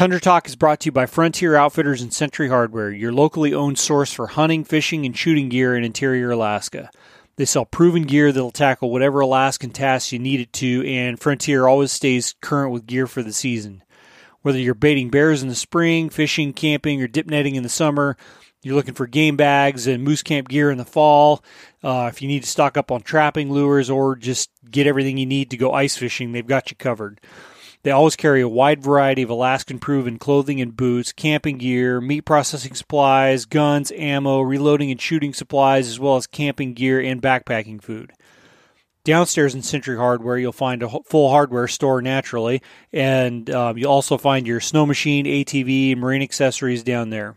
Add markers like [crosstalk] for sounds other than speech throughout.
Tundra Talk is brought to you by Frontier Outfitters and Sentry Hardware, your locally owned source for hunting, fishing, and shooting gear in interior Alaska. They sell proven gear that'll tackle whatever Alaskan tasks you need it to, and Frontier always stays current with gear for the season. Whether you're baiting bears in the spring, fishing, camping, or dip netting in the summer, you're looking for game bags and moose camp gear in the fall. Uh, if you need to stock up on trapping lures or just get everything you need to go ice fishing, they've got you covered. They always carry a wide variety of Alaskan proven clothing and boots, camping gear, meat processing supplies, guns, ammo, reloading and shooting supplies, as well as camping gear and backpacking food. Downstairs in Sentry Hardware, you'll find a full hardware store naturally, and um, you'll also find your snow machine, ATV, marine accessories down there.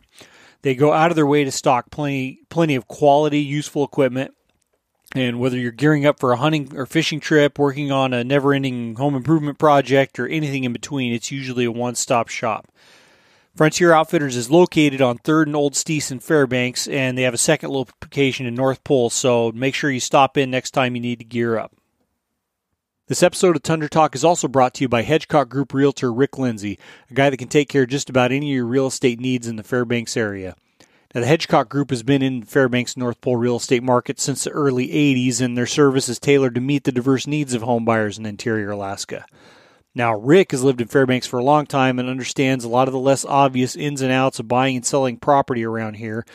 They go out of their way to stock plenty, plenty of quality, useful equipment and whether you're gearing up for a hunting or fishing trip, working on a never ending home improvement project, or anything in between, it's usually a one stop shop. Frontier Outfitters is located on 3rd and Old Steese in Fairbanks, and they have a second location in North Pole, so make sure you stop in next time you need to gear up. This episode of Tundra Talk is also brought to you by Hedgecock Group Realtor Rick Lindsey, a guy that can take care of just about any of your real estate needs in the Fairbanks area. Now, the Hedgecock Group has been in Fairbanks North Pole real estate market since the early 80s, and their service is tailored to meet the diverse needs of home buyers in interior Alaska. Now, Rick has lived in Fairbanks for a long time and understands a lot of the less obvious ins and outs of buying and selling property around here.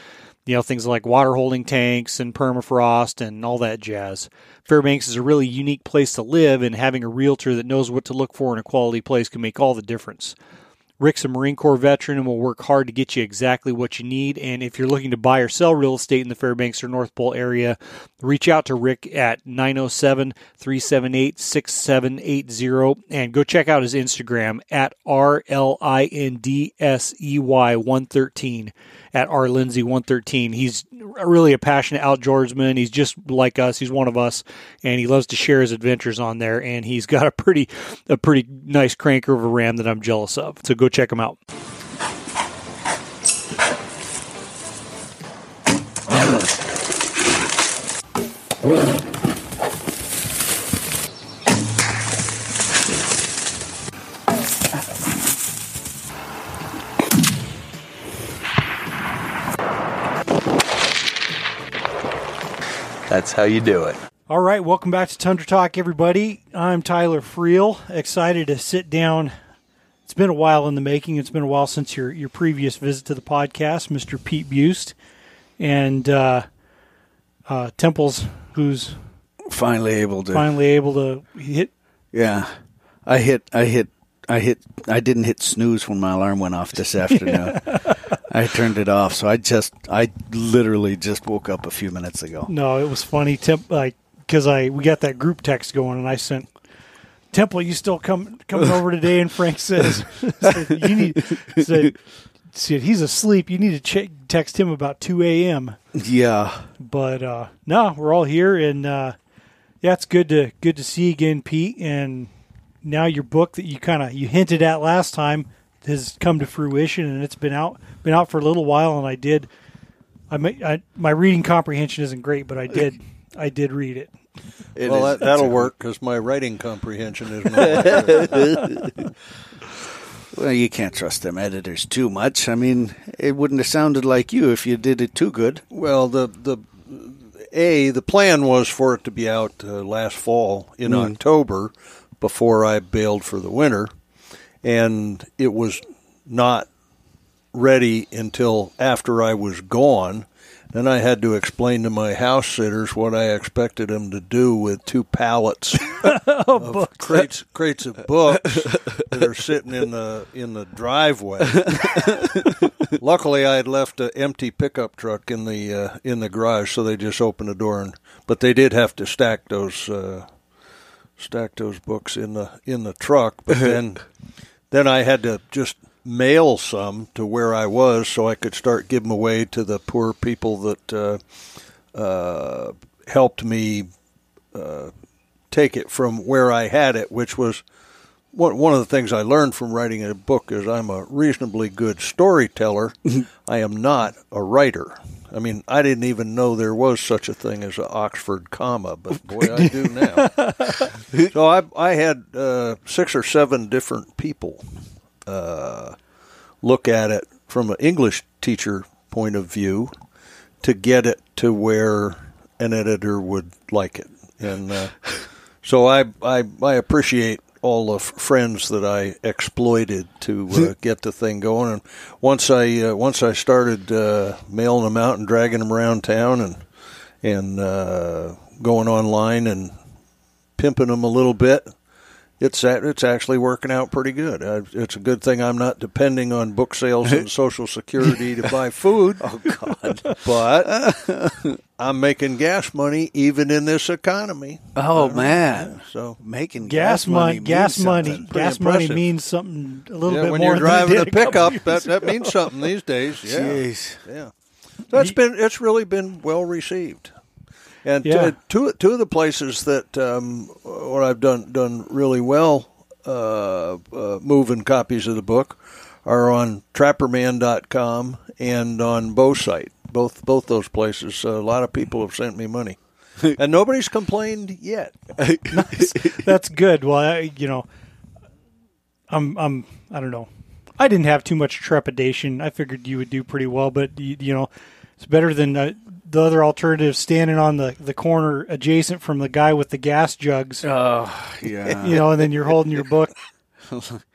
You know, things like water holding tanks and permafrost and all that jazz. Fairbanks is a really unique place to live, and having a realtor that knows what to look for in a quality place can make all the difference. Rick's a Marine Corps veteran and will work hard to get you exactly what you need. And if you're looking to buy or sell real estate in the Fairbanks or North Pole area, reach out to Rick at 907 378 6780 and go check out his Instagram at R L I N D S E Y 113 at R Lindsey 113. He's really a passionate outdoorsman. He's just like us. He's one of us, and he loves to share his adventures on there. And he's got a pretty a pretty nice cranker of a ram that I'm jealous of. So go check him out. That's how you do it. All right, welcome back to Tundra Talk, everybody. I'm Tyler Freel. Excited to sit down. It's been a while in the making. It's been a while since your your previous visit to the podcast, Mr. Pete Buist, and uh, uh, Temples, who's finally able to finally able to hit. Yeah, I hit. I hit. I hit. I didn't hit snooze when my alarm went off this [laughs] afternoon. I turned it off, so I just. I literally just woke up a few minutes ago. No, it was funny. Temp, like because I we got that group text going, and I sent Temple, you still come coming over today? And Frank says, [laughs] said, you need said, said he's asleep. You need to check, text him about two a.m. Yeah, But uh, no, we're all here, and uh, yeah, it's good to good to see you again, Pete. And now your book that you kind of you hinted at last time has come to fruition, and it's been out been out for a little while. And I did, I, ma- I my reading comprehension isn't great, but I did I did read it. It well, is- that, that'll work because my writing comprehension isn't. all that good. [laughs] Well, you can't trust them editors too much. I mean, it wouldn't have sounded like you if you did it too good. well, the the a the plan was for it to be out uh, last fall in October before I bailed for the winter, and it was not ready until after I was gone. Then I had to explain to my house sitters what I expected them to do with two pallets [laughs] of crates crates of books that are sitting in the in the driveway. [laughs] Luckily, I had left an empty pickup truck in the uh, in the garage, so they just opened the door and. But they did have to stack those uh, stack those books in the in the truck. But [laughs] then then I had to just mail some to where I was, so I could start giving away to the poor people that uh, uh, helped me uh, take it from where I had it, which was one one of the things I learned from writing a book is I'm a reasonably good storyteller. I am not a writer. I mean, I didn't even know there was such a thing as an Oxford comma, but boy, I do [laughs] now. so I, I had uh, six or seven different people uh, look at it from an English teacher point of view to get it to where an editor would like it. And uh, so I, I I appreciate all the f- friends that I exploited to uh, get the thing going. And once I uh, once I started uh, mailing them out and dragging them around town and and uh, going online and pimping them a little bit, it's it's actually working out pretty good. It's a good thing I'm not depending on book sales and [laughs] Social Security to buy food. [laughs] oh God! But [laughs] I'm making gas money even in this economy. Oh man, So making gas, money, means gas money, something. Pretty gas money means something a little yeah, bit when more you're driving than a it pickup, that, that means something these days. Yeah, Jeez. yeah. So it's been it's really been well received, and Yeah. two two of the places that um, what I've done done really well uh, uh, moving copies of the book are on Trapperman.com and on Bowsite. Both both those places. a lot of people have sent me money, [laughs] and nobody's complained yet. [laughs] That's good. Well, I, you know, I'm, I'm, I don't know. I didn't have too much trepidation. I figured you would do pretty well, but you, you know, it's better than uh, the other alternative, standing on the the corner adjacent from the guy with the gas jugs. Oh yeah. you know, and then you're holding your book. [laughs]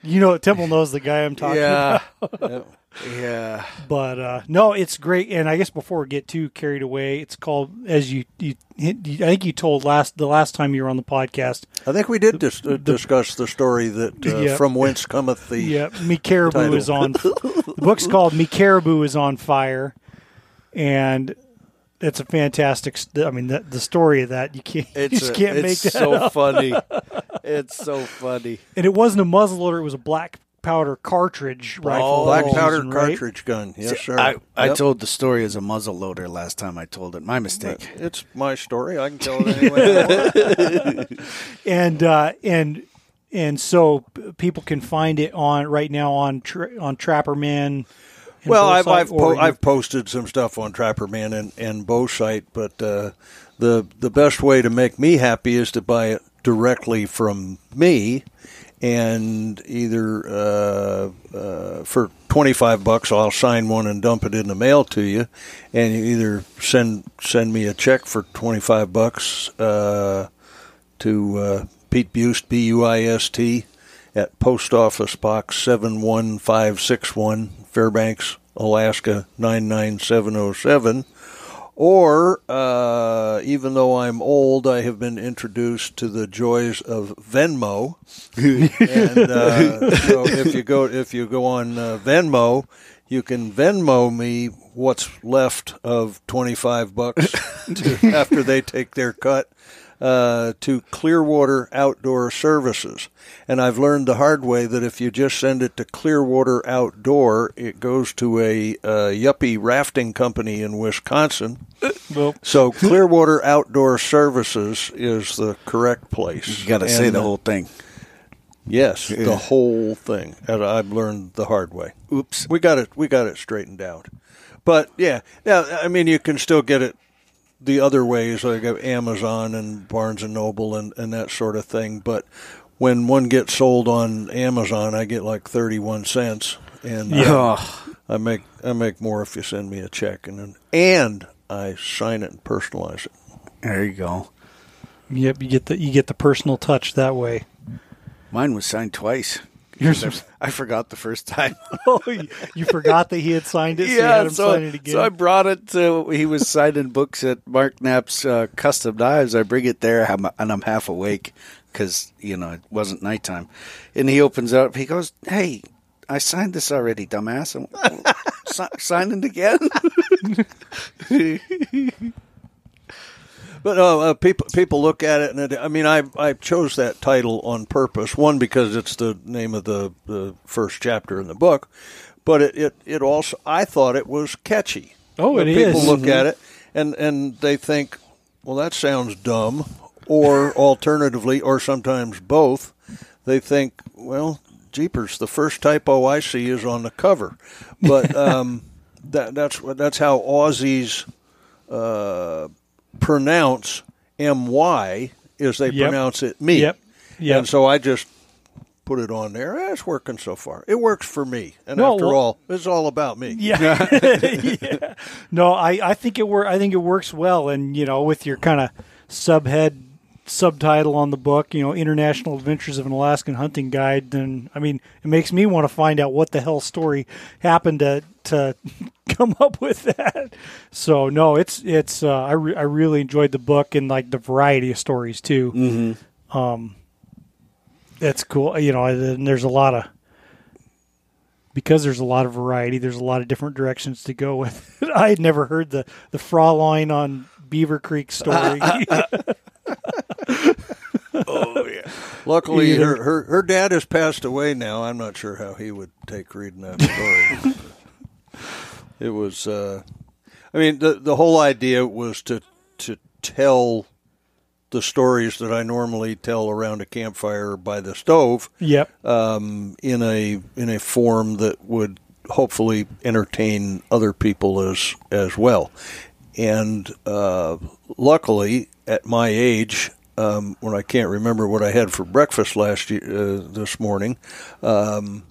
You know, Temple knows the guy I'm talking yeah. about. yeah. But uh, no, it's great. And I guess before we get too carried away, it's called as you, you, you I think you told last the last time you were on the podcast. I think we did dis- uh, discuss the story that uh, Yeah. from whence cometh the Yeah, Me Caribou title. is on. [laughs] the book's called Me Caribou is on fire, and it's a fantastic. I mean, the, the story of that you can't [laughs] you It's just a- can't make it's that so up. funny. [laughs] It's so funny. And it wasn't a muzzleloader; it was a black powder cartridge rifle. black that was powder right? cartridge gun. Yes, sir. I, I Yep. told the story as a muzzle loader last time I told it. My mistake. It's my story. I can tell it [laughs] any way I want. and uh, and and so people can find it on right now on tra- on Trapperman. Well, I've I've, po- I've posted some stuff on Trapperman and and Bowsite, but uh, the the best way to make me happy is to buy it directly from me, and either uh, uh, for twenty five bucks I'll sign one and dump it in the mail to you, and you either send send me a check for twenty five bucks uh, to uh, Pete Buist B U I S T at Post Office Box 71561, Fairbanks, Alaska 99707. Or, uh, even though I'm old, I have been introduced to the joys of Venmo. [laughs] and uh, so if you go if you go on uh, Venmo, you can Venmo me what's left of 25 bucks to, after they take their cut uh, to Clearwater Outdoor Services. And I've learned the hard way that if you just send it to Clearwater Outdoor, it goes to a uh, yuppie rafting company in Wisconsin. [laughs] well, So Clearwater Outdoor Services is the correct place. You got to say the uh, whole thing. Yes, Yeah. the whole thing. And I've learned the hard way. Oops. We got it. We got it straightened out. But yeah, yeah. I mean, you can still get it the other ways, like Amazon and Barnes and Noble and and that sort of thing. But when one gets sold on Amazon, I get like thirty one cents, and uh, Oh, I make I make more if you send me a check, and and I sign it and personalize it. there you go. yep, you get the you get the personal touch that way. Mine was signed twice. Yours- I forgot the first time. [laughs] Oh, you, forgot that he had signed it, so him so, it again. so I brought it to. He was signing books at Mark Knapp's uh, Custom Knives. I bring it there, and I'm half awake because you know it wasn't nighttime. And he opens up. He goes, "Hey, I signed this already, dumbass. [laughs] I'm, si- sign it again." [laughs] But uh, uh, people people look at it, and it, I mean, I I chose that title on purpose. One because it's the name of the, the first chapter in the book, but it, it, it also I thought it was catchy. Oh, it people is. look at it and and they think, well, that sounds dumb, or [laughs] alternatively, or sometimes both, they think, well, jeepers, the first typo I see is on the cover, but [laughs] um, that that's that's how Aussies uh, pronounce my is they Yep. pronounce it me. Yep. Yep. And so I just put it on there. Eh, it's working so far. It works for me. And Well, after well- all, it's all about me. Yeah. [laughs] yeah. No, I, I think it wor- I think it works well and you know, with your kind of subhead subtitle on the book, you know, International Adventures of an Alaskan Hunting Guide, then I mean, it makes me want to find out what the hell story happened to to [laughs] come up with that. So, no, it's it's uh, I re- I really enjoyed the book and like the variety of stories too. Mm-hmm. Um that's cool. You know, and there's a lot of because there's a lot of variety, there's a lot of different directions to go with. [laughs] I had never heard the the Fraulein on Beaver Creek story. [laughs] Oh yeah. Luckily, Either. her, her her dad has passed away now. I'm not sure how he would take reading that story. It was, uh, I mean, the the whole idea was to to tell the stories that I normally tell around a campfire by the stove yep. um, in a in a form that would hopefully entertain other people as as well. And uh, luckily, at my age, um, when I can't remember what I had for breakfast last year, uh, this morning, um,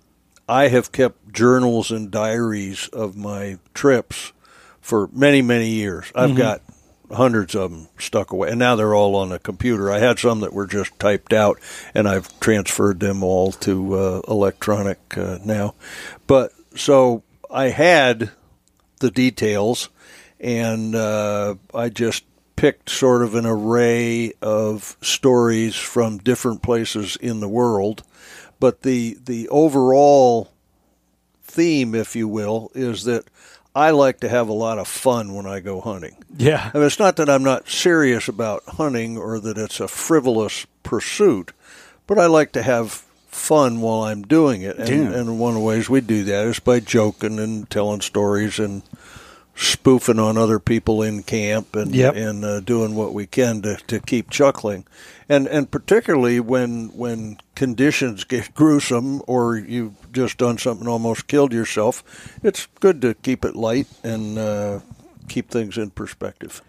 I have kept journals and diaries of my trips for many many years. I've got hundreds of them stuck away, and now they're all on a computer. I had some that were just typed out, and I've transferred them all to uh, electronic uh, now. But so I had the details, and uh, I just picked sort of an array of stories from different places in the world. But the the overall theme, if you will, is that I like to have a lot of fun when I go hunting. Yeah. I mean, it's not that I'm not serious about hunting or that it's a frivolous pursuit, but I like to have fun while I'm doing it. And, Yeah. and one of the ways we do that is by joking and telling stories and spoofing on other people in camp and Yep. and uh, doing what we can to, to keep chuckling. And and particularly when when conditions get gruesome or you've just done something almost killed yourself, it's good to keep it light and uh, keep things in perspective.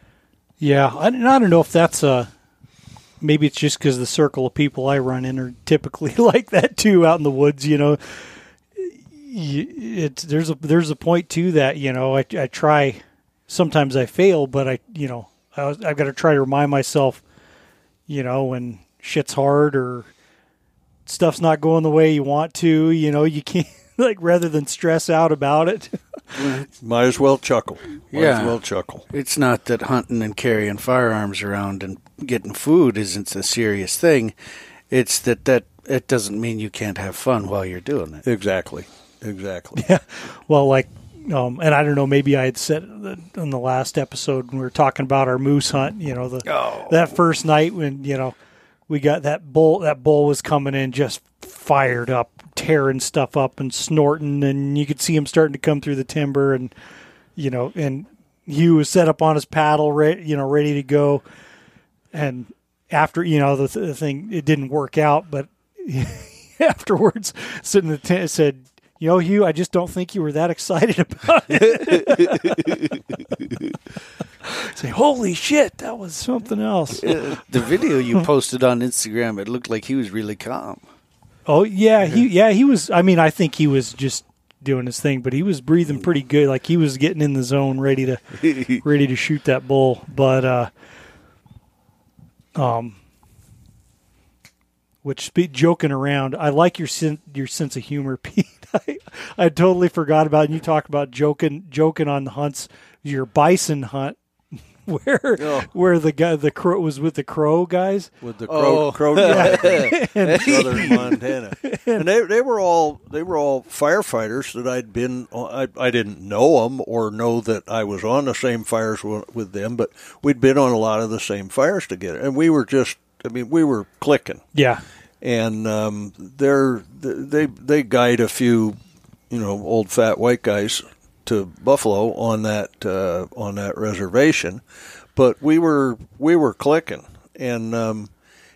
Yeah. I, and I don't know if that's uh maybe it's just because the circle of people I run in are typically [laughs] like that too out in the woods, you know. Y- It's there's a there's a point to that, you know. I, I try sometimes I fail, but I you know I was, I've got to try to remind myself, you know, when shit's hard or stuff's not going the way you want to, you know, you can't [laughs] like rather than stress out about it. [laughs] Might as well chuckle. Might Yeah. as well chuckle. It's not that hunting and carrying firearms around and getting food isn't a serious thing. It's that that it doesn't mean you can't have fun while you're doing it. Exactly. Exactly. [laughs] Yeah. Well, like, um, and I don't know, maybe I had said in the last episode when we were talking about our moose hunt. You know, the Oh. that first night when you know we got that bull. That bull was coming in just fired up, tearing stuff up and snorting, and you could see him starting to come through the timber, and you know, and Hugh was set up on his paddle, re- you know, ready to go, and after you know the, th- the thing, it didn't work out, but [laughs] afterwards, sitting in the tent, said. You know, Hugh, I just don't think you were that excited [laughs] about it. [laughs] Say, holy shit, that was something else. The video you posted on Instagram, it looked like he was really calm. Oh yeah, he yeah he was. I mean, I think he was just doing his thing, but he was breathing pretty good. Like he was getting in the zone, ready to [laughs] ready to shoot that bull. But uh, um, which joking around, I like your sen- your sense of humor, Pete. I, [laughs] I totally forgot about. it. And you talk about joking joking on the hunts, your bison hunt. [laughs] Where oh. where the guy the crow was with the crow guys With the crow, Oh. crow [laughs] southern Montana, and they they were all they were all firefighters that I'd been. I I didn't know them or know that I was on the same fires with them, but we'd been on a lot of the same fires together, and we were just. I mean, we were clicking. yeah and um, they're they they guide a few, you know, old fat white guys to Buffalo on that uh, on that reservation, but we were we were clicking, and um,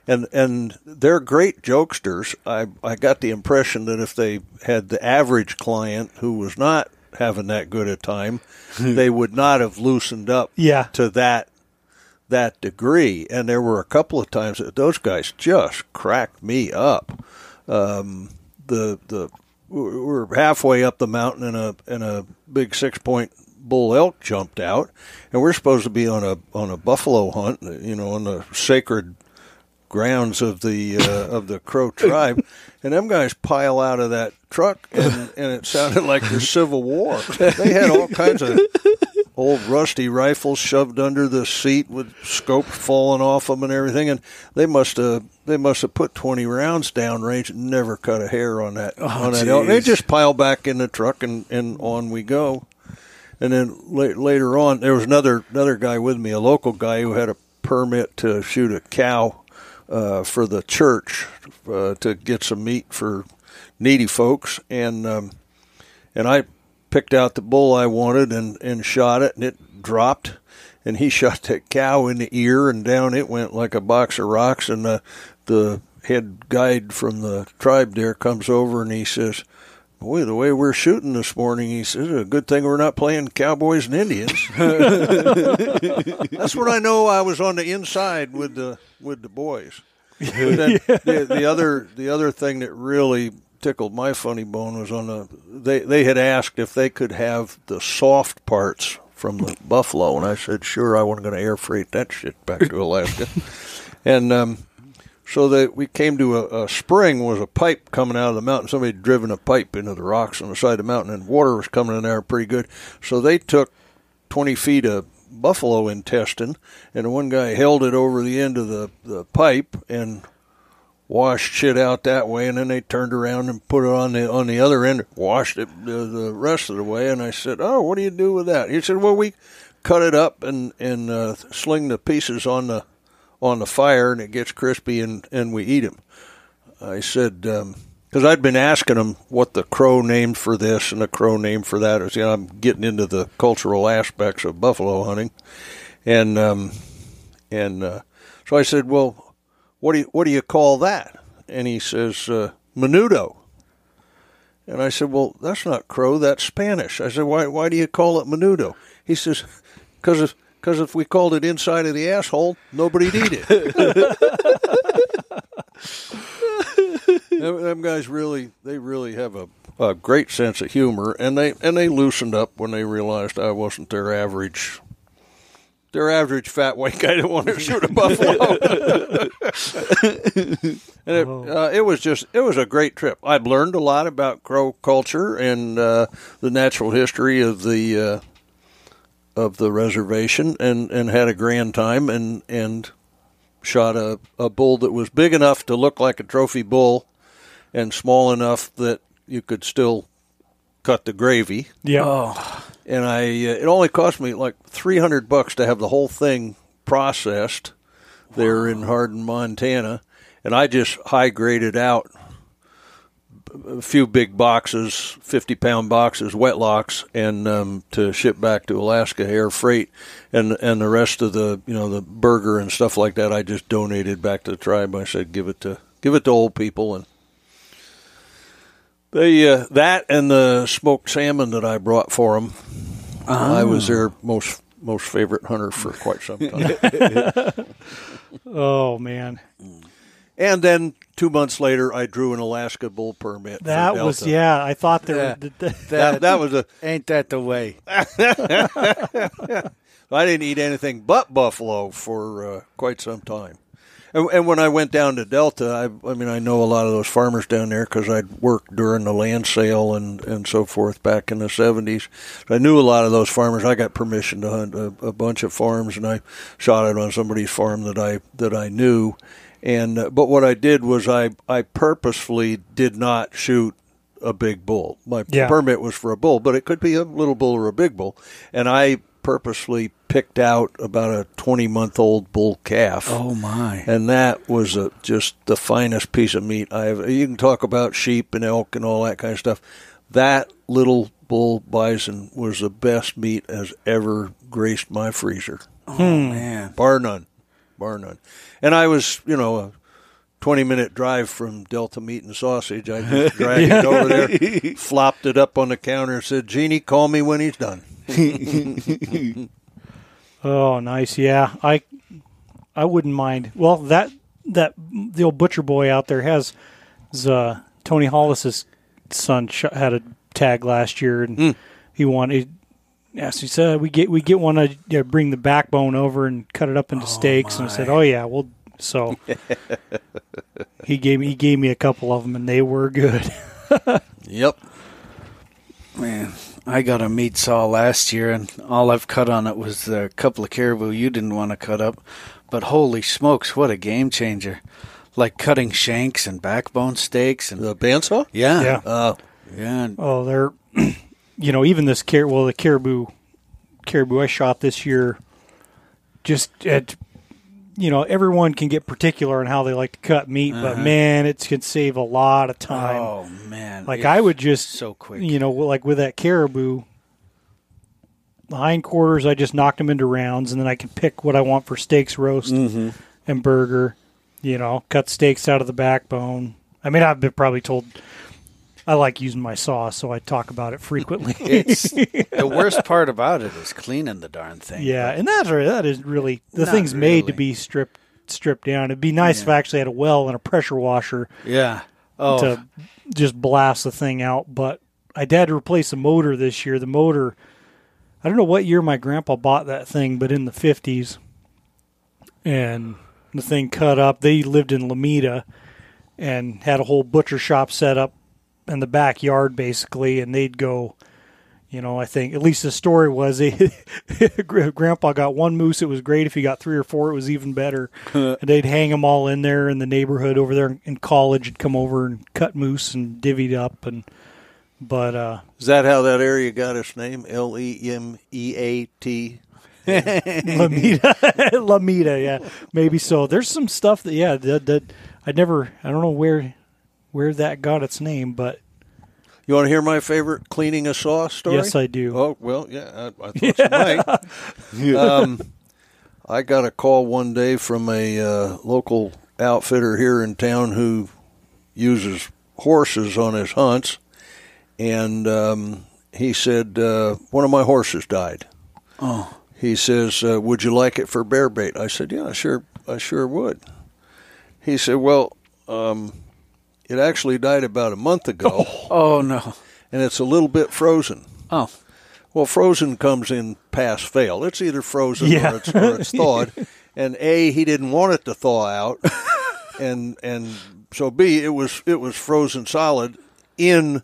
and and they're great jokesters. I I got the impression that if they had the average client who was not having that good a time, [laughs] they would not have loosened up Yeah. to that that degree. And there were a couple of times that those guys just cracked me up. um, the the we're halfway up the mountain and a and a big six point bull elk jumped out, and we're supposed to be on a on a buffalo hunt, you know, on the sacred grounds of the uh, of the Crow [laughs] tribe, and them guys pile out of that truck, and, and it sounded like the Civil War. They had all kinds of old rusty rifles shoved under the seat with scope falling off them and everything, and they must have they must have put twenty rounds down range and never cut a hair on that on that elk. They just pile back in the truck and and on we go. And then la- later on, there was another another guy with me, a local guy who had a permit to shoot a cow uh, for the church uh, to get some meat for needy folks, and um, and I picked out the bull I wanted and and shot it, and it dropped, and he [laughs] shot that cow in the ear, and down it went like a box of rocks, and the the head guide from the tribe there comes over and he says. Boy, the way we're shooting this morning, he says, a good thing we're not playing cowboys and Indians. [laughs] That's when I know I was on the inside with the with the boys. [laughs] The, the other the other thing that really tickled my funny bone was on the they they had asked if they could have the soft parts from the buffalo, and I said, sure, I wasn't going to air freight that shit back to Alaska, [laughs] and um, so that we came to a, a spring was a pipe coming out of the mountain. Somebody had driven a pipe into the rocks on the side of the mountain, and water was coming in there pretty good. So they took twenty feet of buffalo intestine, and one guy held it over the end of the, the pipe and washed shit out that way, and then they turned around and put it on the on the other end, washed it the, the rest of the way. And I said, "Oh, what do you do with that?" He said, "Well, we cut it up and and uh, sling the pieces on the on the fire, and it gets crispy, and and we eat them." I said. Um, because I'd been asking them what the crow named for this and the crow name for that. You know, I'm getting into the cultural aspects of buffalo hunting, and um, and uh, so I said, "Well, what do you what do you call that?" And he says, uh, "Menudo." And I said, "Well, that's not crow. That's Spanish." I said, "Why why do you call it menudo?" He says, "Because if because if we called it inside of the asshole, nobody'd eat it." [laughs] them guys really they really have a, a great sense of humor and they and they loosened up when they realized I wasn't their average their average fat white guy that want to shoot a buffalo. and it, uh, it was just it was a great trip. I've learned a lot about crow culture and uh, the natural history of the uh, of the reservation and, and had a grand time and and shot a, a bull that was big enough to look like a trophy bull and small enough that you could still cut the gravy. Yeah. And I uh, it only cost me like 300 bucks to have the whole thing processed there in Hardin, Montana, and I just high graded out a few big boxes, 50 pound boxes, wet locks, and um, to ship back to Alaska air freight, and and the rest of the you know the burger and stuff like that, I just donated back to the tribe. I said give it to give it to old people, and they uh, that and the smoked salmon that I brought for them. I was their most most favorite hunter for quite some time. [laughs] Oh man, and then two months later, I drew an Alaska bull permit. that was yeah. I thought there. Yeah. Were, th- That, that was a [laughs] Ain't that the way? [laughs] I didn't eat anything but buffalo for uh, quite some time. And, and when I went down to Delta, I, I mean, I know a lot of those farmers down there because I'd worked during the land sale and, and so forth back in the 70s. I knew a lot of those farmers. I got permission to hunt a, a bunch of farms, and I shot it on somebody's farm that I that I knew. And uh, but what I did was I I purposefully did not shoot a big bull. My Yeah. permit was for a bull, but it could be a little bull or a big bull. And I purposely picked out about a 20 month old bull calf. Oh my! And that was a, just the finest piece of meat I've. You can talk about sheep and elk and all that kind of stuff. That little bull bison was the best meat as ever graced my freezer, Oh hmm. man! bar none, bar none. And I was, you know, a 20 minute drive from Delta Meat and Sausage. I just [laughs] dragged it over there, [laughs] flopped it up on the counter, and said, "Jeannie, call me when he's done." [laughs] oh, nice. Yeah, I I wouldn't mind. Well, that that the old butcher boy out there has uh, Tony Hollis's son sh- had a tag last year, and Hmm. he wanted. Yes, he said we get we get one. to you know, bring the backbone over and cut it up into steaks, and I said, "Oh yeah, well." So [laughs] he gave me he gave me a couple of them, and they were good. [laughs] Yep. Man, I got a meat saw last year, and all I've cut on it was a couple of caribou you didn't want to cut up. But holy smokes, what a game changer! Like cutting shanks and backbone steaks, and The bandsaw? yeah, Yeah. Uh, yeah. Oh, they're, [clears throat] you know, even this car. Well, the caribou, caribou I shot this year, just at, you know, everyone can get particular on how they like to cut meat, but man, it can save a lot of time. Oh man, like it's I would just so quick. you know, like with that caribou. The hindquarters, I just knocked them into rounds, and then I can pick what I want for steaks, roast, Mm-hmm. and burger. You know, cut steaks out of the backbone. I mean, I've been probably told I like using my saw, so I talk about it frequently. [laughs] It's [laughs] the worst part about it is cleaning the darn thing. yeah, and that's that is really the Not thing's made to be stripped stripped down. It'd be nice if I actually had a well and a pressure washer yeah. Oh, to just blast the thing out. But I had to replace the motor this year. The motor, I don't know what year my grandpa bought that thing, but in the fifties, and the thing cut up. They lived in Lemeta and had a whole butcher shop set up in the backyard, basically, and they'd go. You know, I think at least the story was [laughs] they, Grandpa got one moose. It was great. If he got three or four, it was even better. [laughs] and they'd hang them all in there in the neighborhood over there in college. and come over and cut moose and divvied up. And but uh, is that how that area got its name? L E M E A T. [laughs] Lemeta, Lemeta, yeah, maybe so. There's some stuff that yeah that, that I never. I don't know where where that got its name, but You want to hear my favorite cleaning a saw story? yes, I do. Oh well, yeah, I, I thought you might. [laughs] um, I got a call one day from a uh, local outfitter here in town who uses horses on his hunts, and um, he said uh, one of my horses died. Oh. He says, uh, "Would you like it for bear bait?" I said, "Yeah, sure, I sure would." He said, "Well, um, it actually died about a month ago, oh. oh no. and it's a little bit frozen." Oh, Well, frozen comes in pass fail. It's either frozen Yeah. or, it's, or it's [laughs] thawed. and A, he didn't want it to thaw out, [laughs] and and so B, it was it was frozen solid in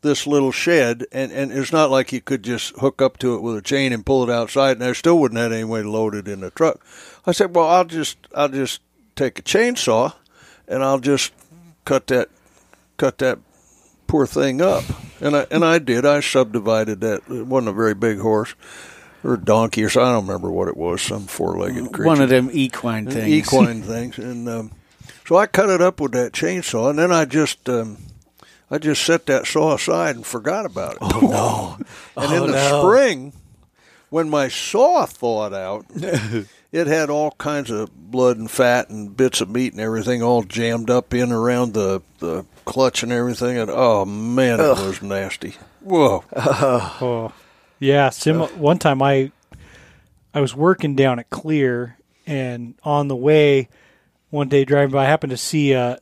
this little shed, and and it's not like you could just hook up to it with a chain and pull it outside, and I still wouldn't have any way to load it in the truck. I said, well, I'll just I'll just take a chainsaw, and I'll just cut that cut that poor thing up. And I and I did. I subdivided that. It wasn't a very big horse or donkey or so. I don't remember what it was. Some four-legged creature. one of them equine things. Equine [laughs] things. And um, so I cut it up with that chainsaw, and then I just. Um, I just set that saw aside and forgot about it. Oh no! and in the spring, when my saw thawed out, [laughs] it had all kinds of blood and fat and bits of meat and everything all jammed up in around the, the clutch and everything. And oh man, it was nasty. Whoa! [laughs] Oh, yeah. Sim- one time I I was working down at Clear, and on the way, one day driving by, I happened to see a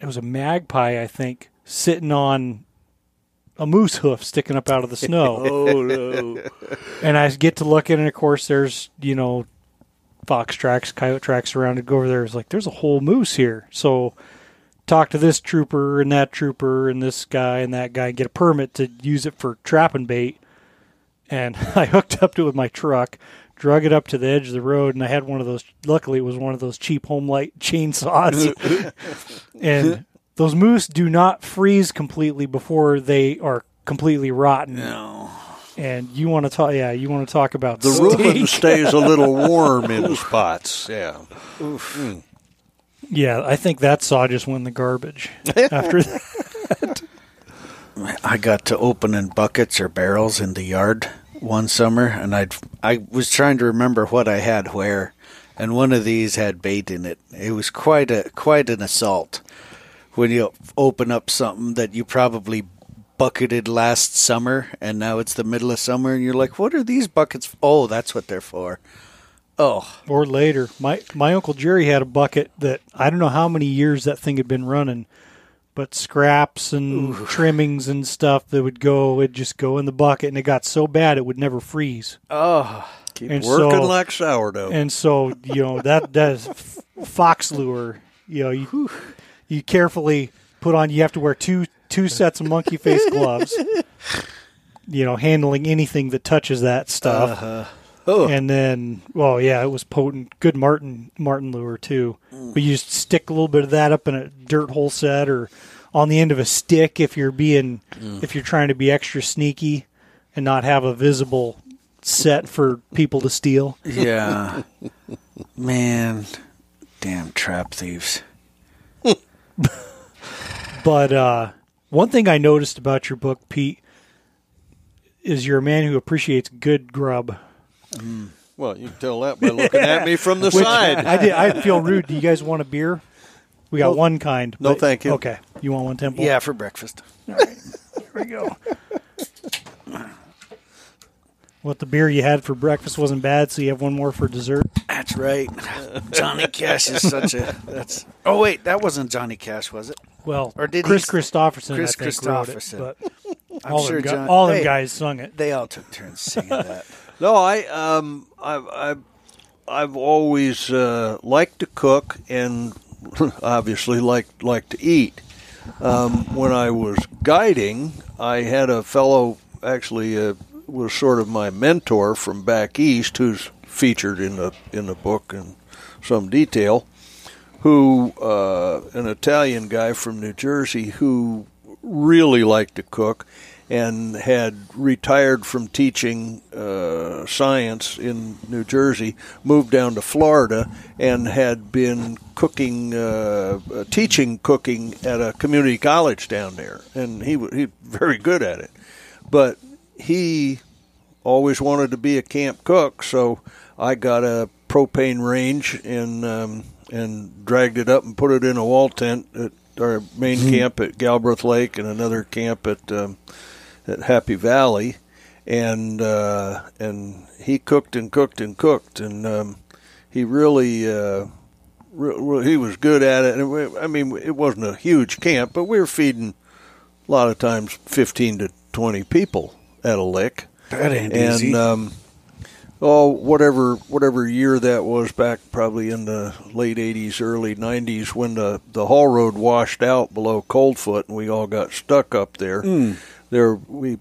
it was a magpie, I think, sitting on a moose hoof sticking up out of the snow. [laughs] Oh no. and I get to looking, and of course, there's you know fox tracks, coyote tracks around. To go over there, it's like there's a whole moose here. So talk to this trooper and that trooper and this guy and that guy, get a permit to use it for trapping bait. And [laughs] I hooked up to it with my truck, drug it up to the edge of the road, and I had one of those. Luckily, it was one of those cheap home light [laughs] chainsaws. [laughs] and those moose do not freeze completely before they are completely rotten. No. And you want to talk? Yeah, you want to talk about The steak. roofing stays a little [laughs] warm in spots. Yeah. Hmm. Yeah, I think that saw just went in the garbage [laughs] after that. I got to opening buckets or barrels in the yard one summer, and I I was trying to remember what I had where, and one of these had bait in it. It was quite a quite an assault when you open up something that you probably bucketed last summer, and now it's the middle of summer, and you're like, "What are these buckets? f- Oh, that's what they're for." Oh, Or later, my my uncle Jerry had a bucket that I don't know how many years that thing had been running, but scraps and trimmings and stuff that would go would just go in the bucket, and it got so bad it would never freeze. Oh, Keep And working so- like sourdough. And so you know that that is f- fox lure. You know you you carefully put on. You have to wear two two sets of monkey face [laughs] gloves. You know, handling anything that touches that stuff. Uh-huh. oh, And then, well, yeah, it was potent. Good marten marten lure too. Mm. But you just stick a little bit of that up in a dirt hole set or on the end of a stick if you're being mm. if you're trying to be extra sneaky and not have a visible set for people to steal. yeah, [laughs] man, damn trap thieves. [laughs] But uh, one thing I noticed about your book, Pete, is you're a man who appreciates good grub. Mm. well, you can tell that by looking at me from the [laughs] Which side. I did. I feel rude. Do you guys want a beer? We got No- one kind. no, but- thank you. Okay, you want one temple? Yeah, for breakfast. All right, here we go. [laughs] What the beer you had for breakfast wasn't bad, so you have one more for dessert. That's right. [laughs] Johnny Cash is such a. That's. Oh wait, that wasn't Johnny Cash, was it? Well, Or did Chris he- Kristofferson, Chris I think, wrote it, Kristofferson. but [laughs] I'm all, sure them, gu- John. all them hey, guys sung it. They all took turns singing that. [laughs] No, I um I've I've, I've always uh, liked to cook and obviously like like to eat. Um, when I was guiding, I had a fellow actually uh, was sort of my mentor from back east, who's featured in the in the book in some detail. Who uh, an Italian guy from New Jersey who really liked to cook and had retired from teaching uh, science in New Jersey, moved down to Florida, and had been cooking, uh, teaching cooking at a community college down there, and he was very good at it. But he always wanted to be a camp cook, so I got a propane range and um, and dragged it up and put it in a wall tent at our main camp at Galbraith Lake and another camp at um, at Happy Valley, and uh, and he cooked and cooked and cooked, and um, he really. Uh, re- he was good at it. And I mean, it wasn't a huge camp, but we were feeding a lot of times fifteen to twenty people at a lick That ain't and easy. um, oh, whatever whatever year that was back, probably in the late '80s, early '90s, when the the haul road washed out below Coldfoot, and we all got stuck up there. There, we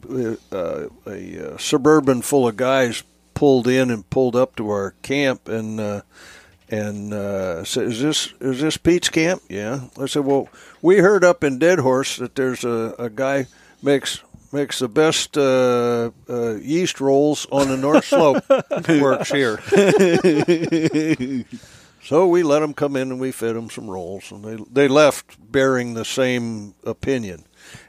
uh, a uh, suburban full of guys pulled in and pulled up to our camp and. Uh, and uh, said, "Is this is this Pete's camp?" Yeah. I said, "Well, we heard up in Deadhorse that there's a, a guy makes makes the best uh, uh, yeast rolls on the North Slope. [laughs] Works here." [laughs] so we let them come in and we fed them some rolls, and they they left bearing the same opinion.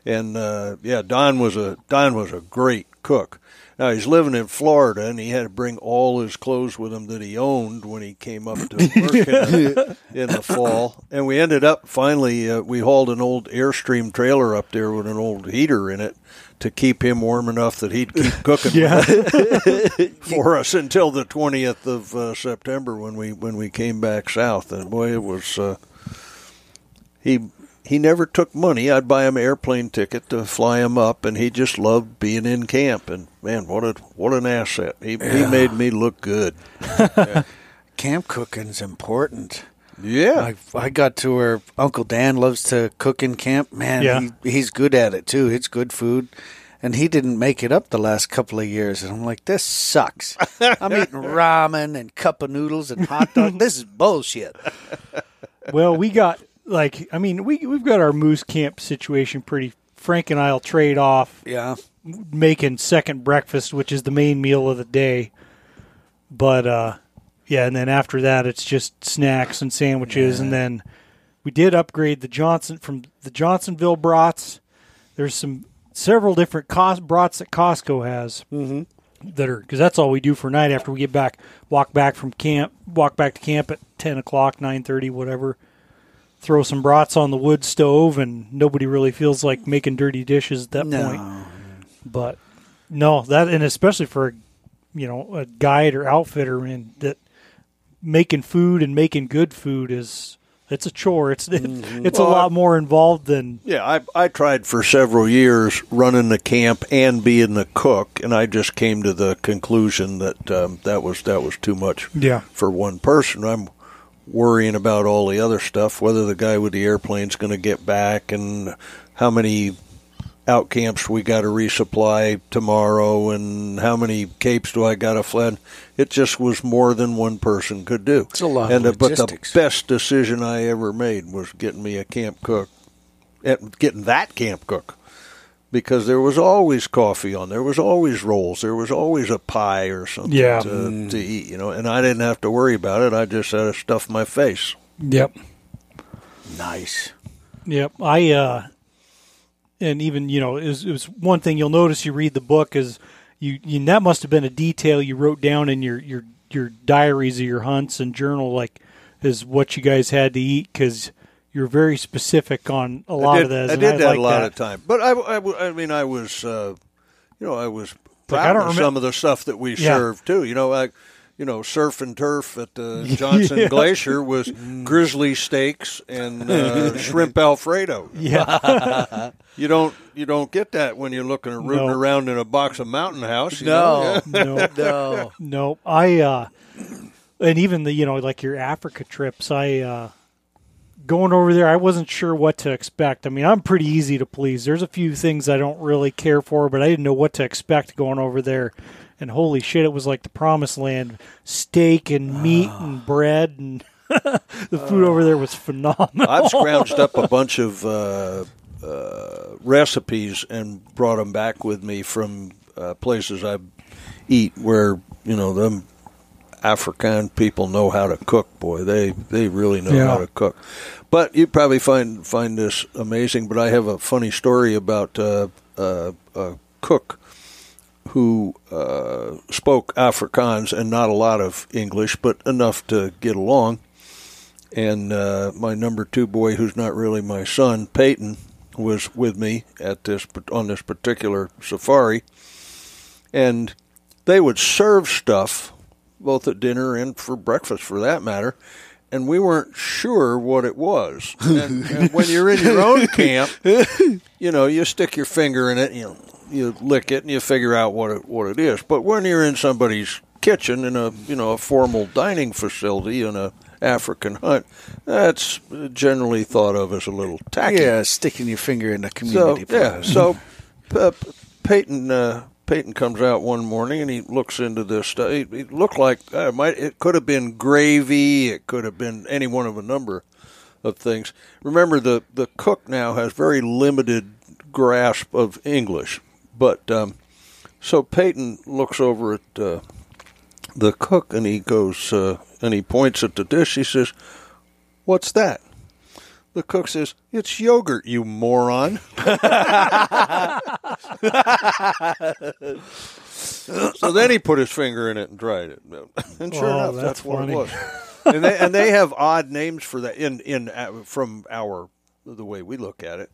And uh, yeah, Don was a Don was a great cook. Now he's living in Florida, and he had to bring all his clothes with him that he owned when he came up to [laughs] work in, in the fall. And we ended up finally uh, we hauled an old Airstream trailer up there with an old heater in it to keep him warm enough that he'd keep [laughs] cooking Yeah. [laughs] for us until the twentieth of uh, September when we when we came back south. And boy, it was uh, he he never took money. I'd buy him an airplane ticket to fly him up, and he just loved being in camp. And man, what a what an asset! He he made me look good. [laughs] Camp cooking's important. Yeah, I, I got to where Uncle Dan loves to cook in camp. Man, Yeah. he, he's good at it too. It's good food. And he didn't make it up the last couple of years. And I'm like, this sucks. I'm [laughs] eating ramen and cup of noodles and hot dog. This is bullshit. [laughs] well, we got like I mean we we've got our moose camp situation pretty. Frank and I'll trade off Yeah. making second breakfast, which is the main meal of the day. But uh, yeah, and then after that, it's just snacks and sandwiches, and then we did upgrade the Johnson from the Johnsonville brats. There's some several different cost brats that Costco has mm-hmm. that are because that's all we do for night after we get back. Walk back from camp, walk back to camp at ten o'clock, nine thirty, whatever. Throw some brats on the wood stove, and nobody really feels like making dirty dishes at that point. But no, that and especially for you know a guide or outfitter, and that making food and making good food is It's a chore. It's [laughs] it's a Mm-hmm. Well, lot more involved than Yeah, I I tried for several years running the camp and being the cook, and I just came to the conclusion that um, that was that was too much Yeah. for one person. I'm worrying about all the other stuff, whether the guy with the airplane's going to get back, and how many out camps we got to resupply tomorrow, and how many capes do I got to fly. It just was more than one person could do. It's a lot and of the- but the best decision I ever made was getting me a camp cook, at- getting that camp cook, because there was always coffee on, there was always rolls, there was always a pie or something Yeah. to, to eat, you know, and I didn't have to worry about it. I just had to stuff my face. Yep. Nice. Yep. I uh and even, you know, it was, it was one thing you'll notice you read the book is you, you that must have been a detail you wrote down in your your your diaries of your hunts and journal like is what you guys had to eat cuz you're very specific on a lot did, of that. I did that like a lot that. of time, but I, I, I mean, I was, uh, you know, I was Like, I proud don't of some of the stuff that we Yeah. served too. You know, like, you know, surf and turf at [laughs] the Johnson Yeah. Glacier was [laughs] grizzly steaks and uh, [laughs] shrimp Alfredo. Yeah. You don't, you don't get that when you're looking at rooting No. around in a box of Mountain House. No. no. No. No, I uh and even the you know like your Africa trips, I uh going over there, I wasn't sure what to expect. I mean, I'm pretty easy to please. There's a few things I don't really care for, but I didn't know what to expect going over there. And holy shit, it was like the promised land. Steak and meat and bread and [laughs] the food over there was phenomenal. I've scrounged up a [laughs] bunch of uh, uh, recipes and brought them back with me from uh, places I eat where you know them African people know how to cook. Boy, they they really know Yeah. how to cook. But you probably find find this amazing. But I have a funny story about uh, uh, a cook who uh, spoke Afrikaans and not a lot of English, but enough to get along and uh, my number two boy, who's not really my son, Peyton, was with me at this on this particular safari, and they would serve stuff both at dinner and for breakfast, for that matter. And we weren't sure what it was. And, and when you're in your own [laughs] camp, you know, you stick your finger in it, and you you lick it, and you figure out what it what it is. But when you're in somebody's kitchen in a you know a formal dining facility in a African hut, that's generally thought of as a little tacky. Yeah, sticking your finger in the So community. yeah, so uh, Peyton uh, Peyton comes out one morning and he looks into this stuff. It, it looked like uh, it might it could have been gravy. It could have been any one of a number of things. Remember the the cook now has very limited grasp of English, but um, so Peyton looks over at uh, the cook and he goes uh, and he points at the dish. He says, "What's that?" The cook says, "It's yogurt, you moron." [laughs] so then he put his finger in it and tried it, [laughs] and sure Oh, enough, that's that's, what it was. and they and they have odd names for that in in uh, from our the way we look at it.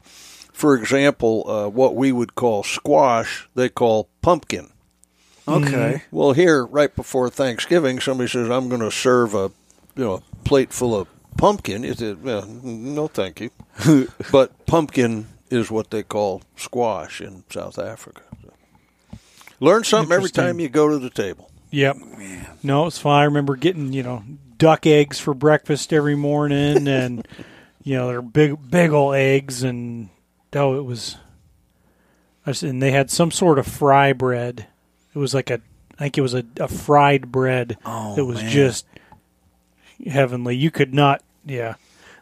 For example, uh, what we would call squash, they call pumpkin. okay. Well, here right before Thanksgiving, somebody says, "I'm going to serve a you know a plate full of pumpkin." You said, well, "No, thank you." [laughs] but pumpkin is what they call squash in South Africa. So, learn something every time you go to the table. Yep. No, it's fine. I remember getting, you know, duck eggs for breakfast every morning and [laughs] you know, they're big big old eggs and oh it was and they had some sort of fry bread. It was like a I think it was a, a fried bread Oh, that was man. just heavenly. You could not yeah.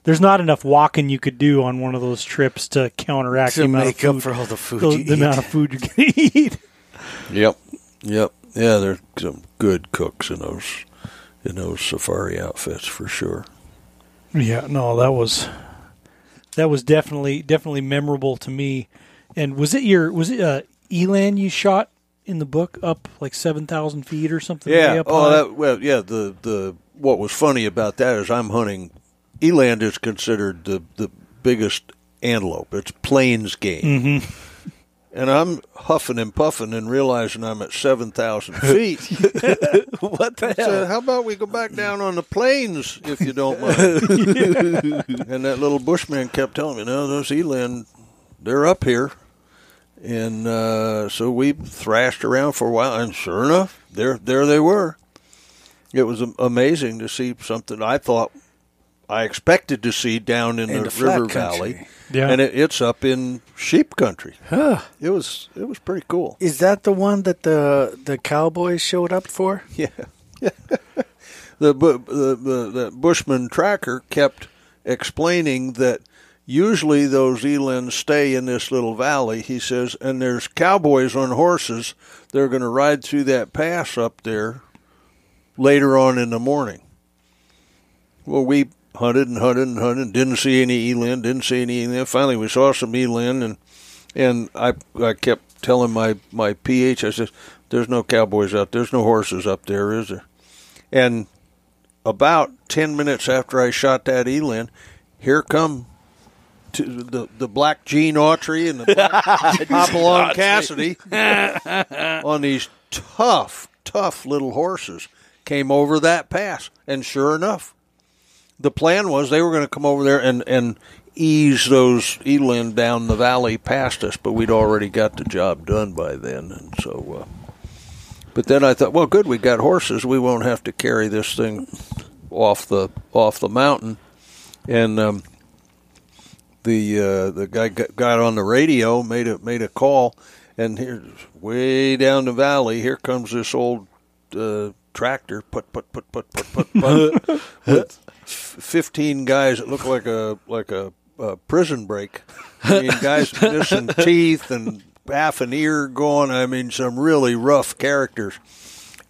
There's not enough walking you could do on one of those trips to counteract the amount make of up food, for all the food the, you the amount of food you're to [laughs] eat. Yep, yep, yeah. There's some good cooks in those in those safari outfits for sure. Yeah, no, that was that was definitely definitely memorable to me. And was it your was it uh, Eland you shot in the book up like seven thousand feet or something? Yeah. Oh, that, well, yeah. The the what was funny about that is I'm hunting. Eland is considered the the biggest antelope. It's plains game. And I'm huffing and puffing and realizing I'm at 7,000 [laughs] feet. [laughs] what the I said, how about we go back down on the plains if you don't mind? [laughs] and that little bushman kept telling me, no, those eland, they're up here. And uh, so we thrashed around for a while, and sure enough, there there they were. It was amazing to see something I thought I expected to see down in, In the, the river country. valley, Yeah. and it, it's up in sheep country. It was it was pretty cool. Is that the one that the the cowboys showed up for? [laughs] Yeah. the, bu- the the the Bushman tracker kept explaining that usually those elands stay in this little valley. He says, and there's cowboys on horses. They're going to ride through that pass up there later on in the morning. Well, we hunted and hunted and hunted. Didn't see any eland. Didn't see any eland. Finally, we saw some eland, and and I I kept telling my my PH. I said, "There's no cowboys out. There's no horses up there, is there?" And about ten minutes after I shot that eland, here come to the the black Gene Autry and the black [laughs] Hopalong Cassidy [laughs] on these tough, tough little horses came over that pass, and sure enough, the plan was they were going to come over there and and ease those eland down the valley past us, but we'd already got the job done by then, and so. Uh, but then I thought, well, good, we got horses. We won't have to carry this thing off the off the mountain, and um, the uh, the guy got, on the radio, made a made a call, and here, way down the valley, here comes this old uh, tractor, put put put put put put [laughs] put, with fifteen guys that look like a like a, a prison break. I mean, guys with missing [laughs] teeth and half an ear gone. I mean, some really rough characters,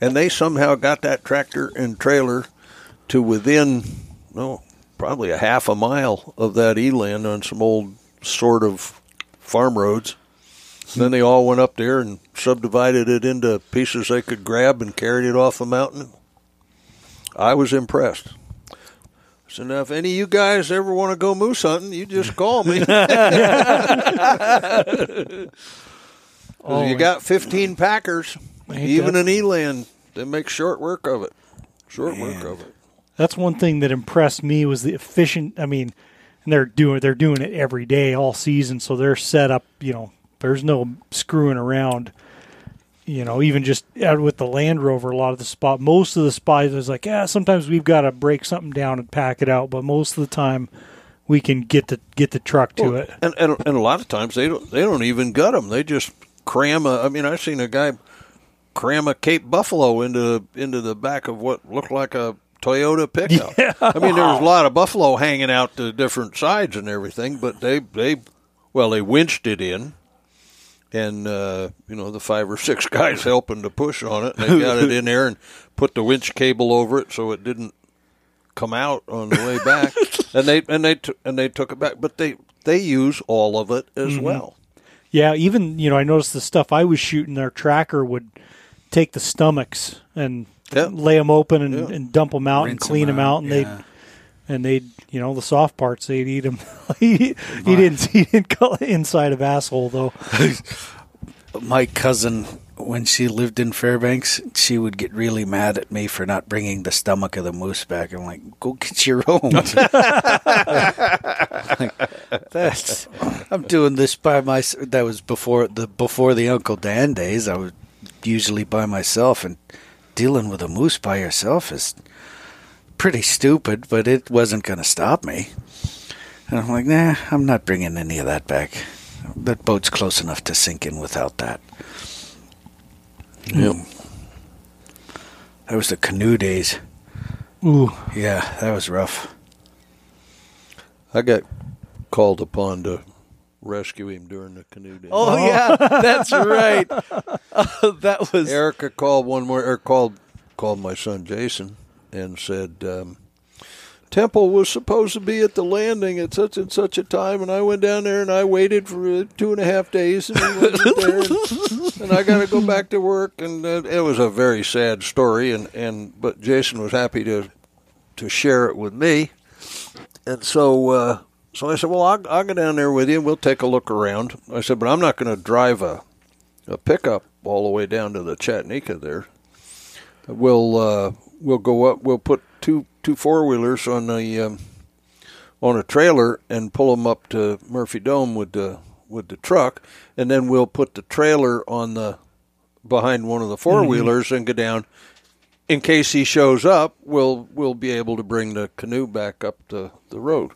and they somehow got that tractor and trailer to within no probably a half a mile of that eland on some old sort of farm roads. And then they all went up there and subdivided it into pieces they could grab and carried it off the mountain. I was impressed. So now, if any of you guys ever want to go moose hunting, you just call me. [laughs] [laughs] you got 15 packers, Ain't even that- an eland. They make short work of it. Short work of it. That's one thing that impressed me was the efficient. I mean, and they're doing they're doing it every day all season, so they're set up. You know, there's no screwing around. You know, even just with the Land Rover, a lot of the spot, most of the spots is like, yeah, sometimes we've got to break something down and pack it out, but most of the time we can get the get the truck to Well, it. And, and and a lot of times they don't they don't even gut them. They just cram a. I mean, I've seen a guy cram a Cape Buffalo into into the back of what looked like a Toyota pickup. [laughs] I mean, there was a lot of buffalo hanging out to different sides and everything, but they they well they winched it in. And uh, you know the five or six [laughs] guys helping to push on it, and they [laughs] got it in there and put the winch cable over it so it didn't come out on the way back, [laughs] and they and they t- and they took it back. But they they use all of it as well. Yeah, even you know, I noticed the stuff I was shooting. Their tracker would take the stomachs and Yeah. lay them open and, Yeah. and dump them out and clean them out, out, and yeah. they and they'd you know the soft parts they'd eat them. [laughs] he, he didn't he didn't call it inside of asshole though. [laughs] My cousin, when she lived in Fairbanks, she would get really mad at me for not bringing the stomach of the moose back. I'm like, go get your [laughs] own. Like, that's I'm doing this by my. That was before the before the Uncle Dan days. I was usually by myself, and dealing with a moose by yourself is pretty stupid. But it wasn't going to stop me. And I'm like, nah, I'm not bringing any of that back. That boat's close enough to sink in without that. Yep. Hmm. That was the canoe days. Ooh, Yeah, that was rough. I got called upon to rescue him during the canoe day. Oh, yeah, oh. [laughs] that's right. [laughs] [laughs] that was Erica called one more, or called called my son Jason and said um, Temple was supposed to be at the landing at such and such a time, and I went down there and I waited for uh, two and a half days, and there, and, and I got to go back to work, and uh, it was a very sad story, and and but Jason was happy to to share it with me, and so uh, so I said, well, I'll, I'll go down there with you. We'll take a look around. I said, but I'm not going to drive a a pickup all the way down to the Chatanika there. We'll uh, we'll go up. We'll put two two four wheelers on the um, on a trailer and pull them up to Murphy Dome with the with the truck, and then we'll put the trailer on the behind one of the four wheelers and go down. In case he shows up, we'll we'll be able to bring the canoe back up the, the road.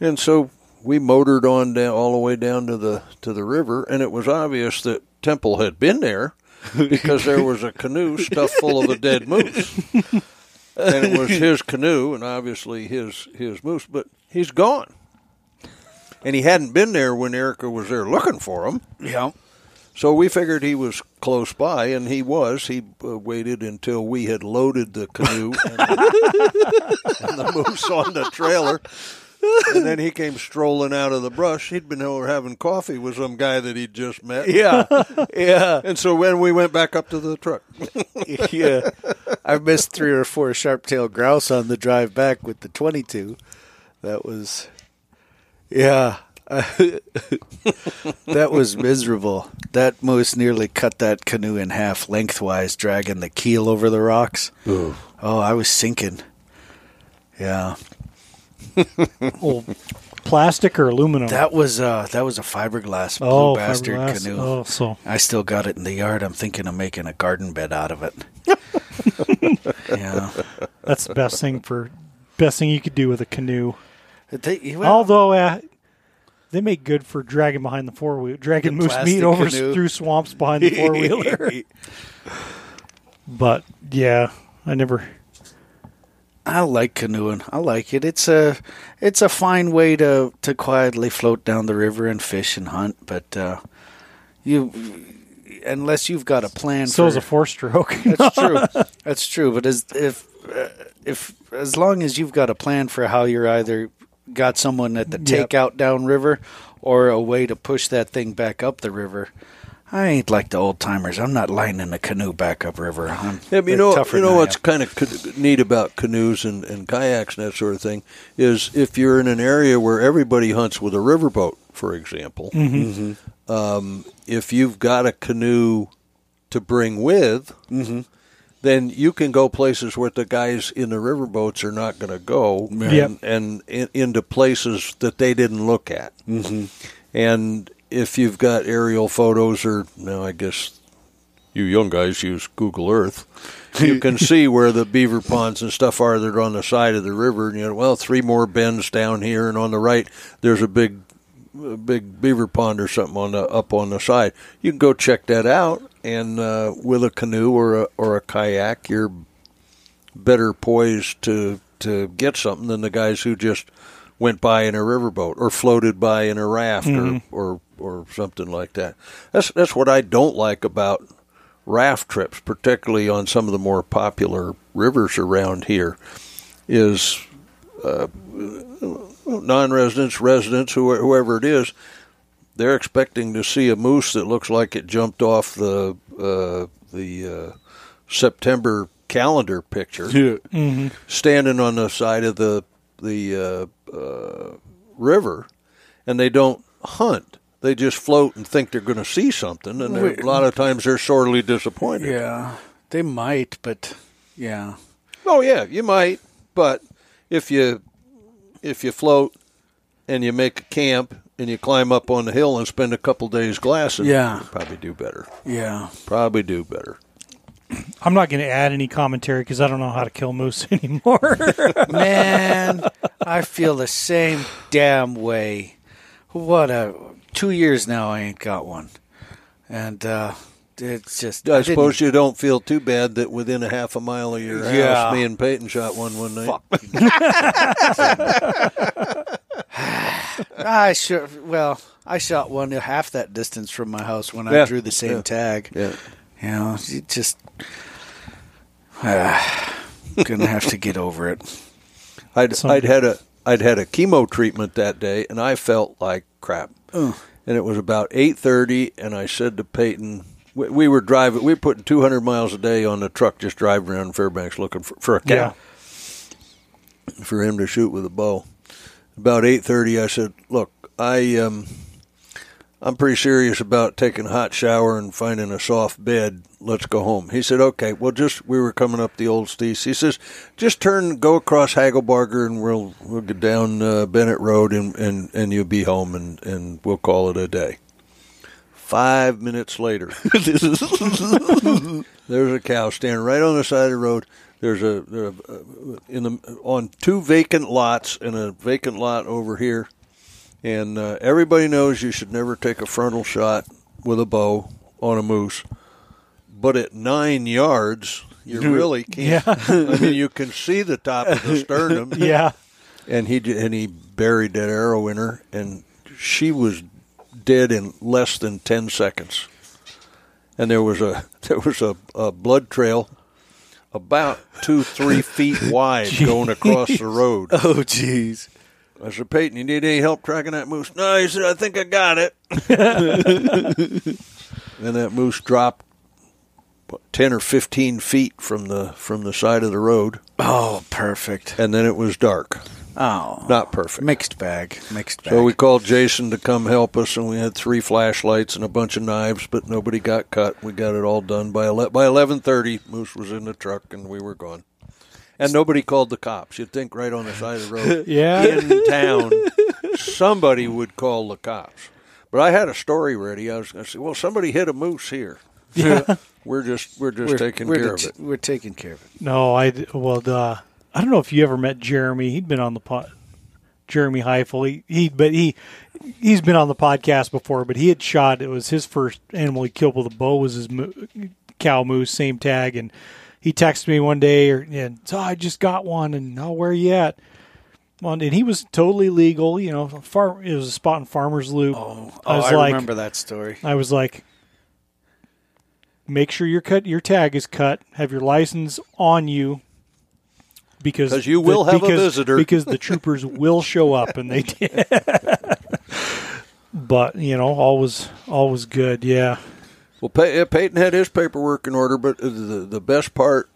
And so we motored on down all the way down to the to the river, and it was obvious that Temple had been there [laughs] because there was a canoe stuffed full of a dead moose, and it was his canoe, and obviously his his moose, but he's gone, and he hadn't been there when Erica was there looking for him. Yeah. So we figured he was close by, and he was. He uh, waited until we had loaded the canoe and the, [laughs] and the moose on the trailer. And [laughs] then he came strolling out of the brush. He'd been over having coffee with some guy that he'd just met. Yeah. [laughs] Yeah. And so when we went back up to the truck, [laughs] yeah. I missed three or four sharp-tailed grouse on the drive back with the 22. That was, yeah. that was miserable. That moose nearly cut that canoe in half lengthwise, dragging the keel over the rocks. Oh, I was sinking. Yeah. Oh, plastic or aluminum? That was uh that was a fiberglass blue oh, bastard fiberglass. canoe. Oh, so I still got it in the yard. I'm thinking of making a garden bed out of it. [laughs] yeah. that's the best thing for best thing you could do with a canoe. They- well, Although uh, they make good for dragging behind the four wheel, dragging moose meat over canoe. through swamps behind the four wheeler. [laughs] but yeah, I never. I like canoeing. I like it. It's a it's a fine way to to quietly float down the river and fish and hunt. But uh, you, unless you've got a plan, So for, is a four stroke. [laughs] That's true. [laughs] That's true. But as if uh, if as long as you've got a plan for how you're either got someone at the Yep. takeout downriver or a way to push that thing back up the river. I ain't like the old timers. I'm not lining a canoe back up river. I'm Yeah, you know, you know what's kind of neat about canoes and, and kayaks and that sort of thing is if you're in an area where everybody hunts with a riverboat, for example, Mm-hmm. um, if you've got a canoe to bring with, Mm-hmm. then you can go places where the guys in the riverboats are not going to go, Yep. and, and in, into places that they didn't look at. Mm-hmm. And if you've got aerial photos, or no, I guess you young guys use Google Earth. You [laughs] can see where the beaver ponds and stuff are that are on the side of the river. And you know, well, three more bends down here, and on the right there's a big, a big beaver pond or something on the up on the side. You can go check that out, and uh, with a canoe or a or a kayak, you're better poised to to get something than the guys who just went by in a riverboat or floated by in a raft or, or or something like that. That's that's what I don't like about raft trips, particularly on some of the more popular rivers around here, is uh, non-residents, residents, whoever it is, they're expecting to see a moose that looks like it jumped off the uh, the uh, September calendar picture standing on the side of the the uh, uh, river, and they don't hunt. They just float and think they're going to see something, and they're- a lot of times they're sorely disappointed. Yeah, they might, but yeah, Oh yeah, you might, but if you if you float and you make a camp and you climb up on the hill and spend a couple days glassing, Yeah. you probably do better. yeah. Probably do better. I'm not going to add any commentary because I don't know how to kill moose [laughs] anymore. Man, I feel the same damn way. What a two years now I ain't got one, and uh, it's just I, didn't- suppose you don't feel too bad that within a half a mile of your house, Yeah. me and Peyton shot one one night. [laughs] I sure. Well, I shot one half that distance from my house when I Yeah, drew the same yeah. tag. Yeah. You know, you just [sighs] gonna have to get over it. I'd Some- I'd had a I'd had a chemo treatment that day, and I felt like crap. And it was about eight thirty, and I said to Peyton, we, we were driving, we were putting two hundred miles a day on the truck, just driving around Fairbanks looking for, for a cow yeah. for him to shoot with a bow. About eight thirty, I said, "Look, I um, I'm pretty serious about taking a hot shower and finding a soft bed. Let's go home." He said, "Okay." Well, just we were coming up the old Steese. He says, "Just turn, go across Hagelbarger, and we'll we'll get down uh, Bennett Road, and, and and you'll be home, and and we'll call it a day." Five minutes later, [laughs] there's a cow standing right on the side of the road. There's a, there a in the on two vacant lots and a vacant lot over here, and uh, everybody knows you should never take a frontal shot with a bow on a moose. But at nine yards, you [laughs] really can't. Yeah. [laughs] I mean, you can see the top of the sternum. [laughs] Yeah. And he and he buried that arrow in her, and she was dead in less than ten seconds. And there was a there was a, a blood trail about two three feet wide going across the road. Oh, jeez. I said, Peyton, you need any help tracking that moose? No, he said, I think I got it. and that moose dropped ten or fifteen feet from the from the side of the road, Oh, perfect. and then it was dark. Oh, Not perfect. mixed bag. Mixed bag. So we called Jason to come help us, and we had three flashlights and a bunch of knives, but nobody got cut. We got it all done by ele- by eleven thirty. Moose was in the truck, and we were gone. And nobody called the cops. You'd think right on the side of the road [laughs] Yeah. in town, somebody would call the cops. But I had a story ready. I was going to say, "Well, somebody hit a moose here. Yeah. We're just we're just we're, taking we're care the- of it." We're taking care of it. No, I well, uh, I don't know if you ever met Jeremy. He'd been on the pod. Jeremy Heifel. He, he, but he, he's been on the podcast before. But he had shot. It was his first animal he killed with a bow. Was his mo- cow moose, same tag. And he texted me one day, or and so I just got one. And oh, where you at? Well, and he was totally legal. You know, farm. It was a spot in Farmers Loop. Oh, I I, was I like, remember that story. I was like, make sure your cut your tag is cut. Have your license on you because 'Cause you will have a because, visitor. because the [laughs] troopers will show up and they [laughs] did. but you know, all was all was good. Yeah, Well, Pey- Peyton had his paperwork in order, but the the best part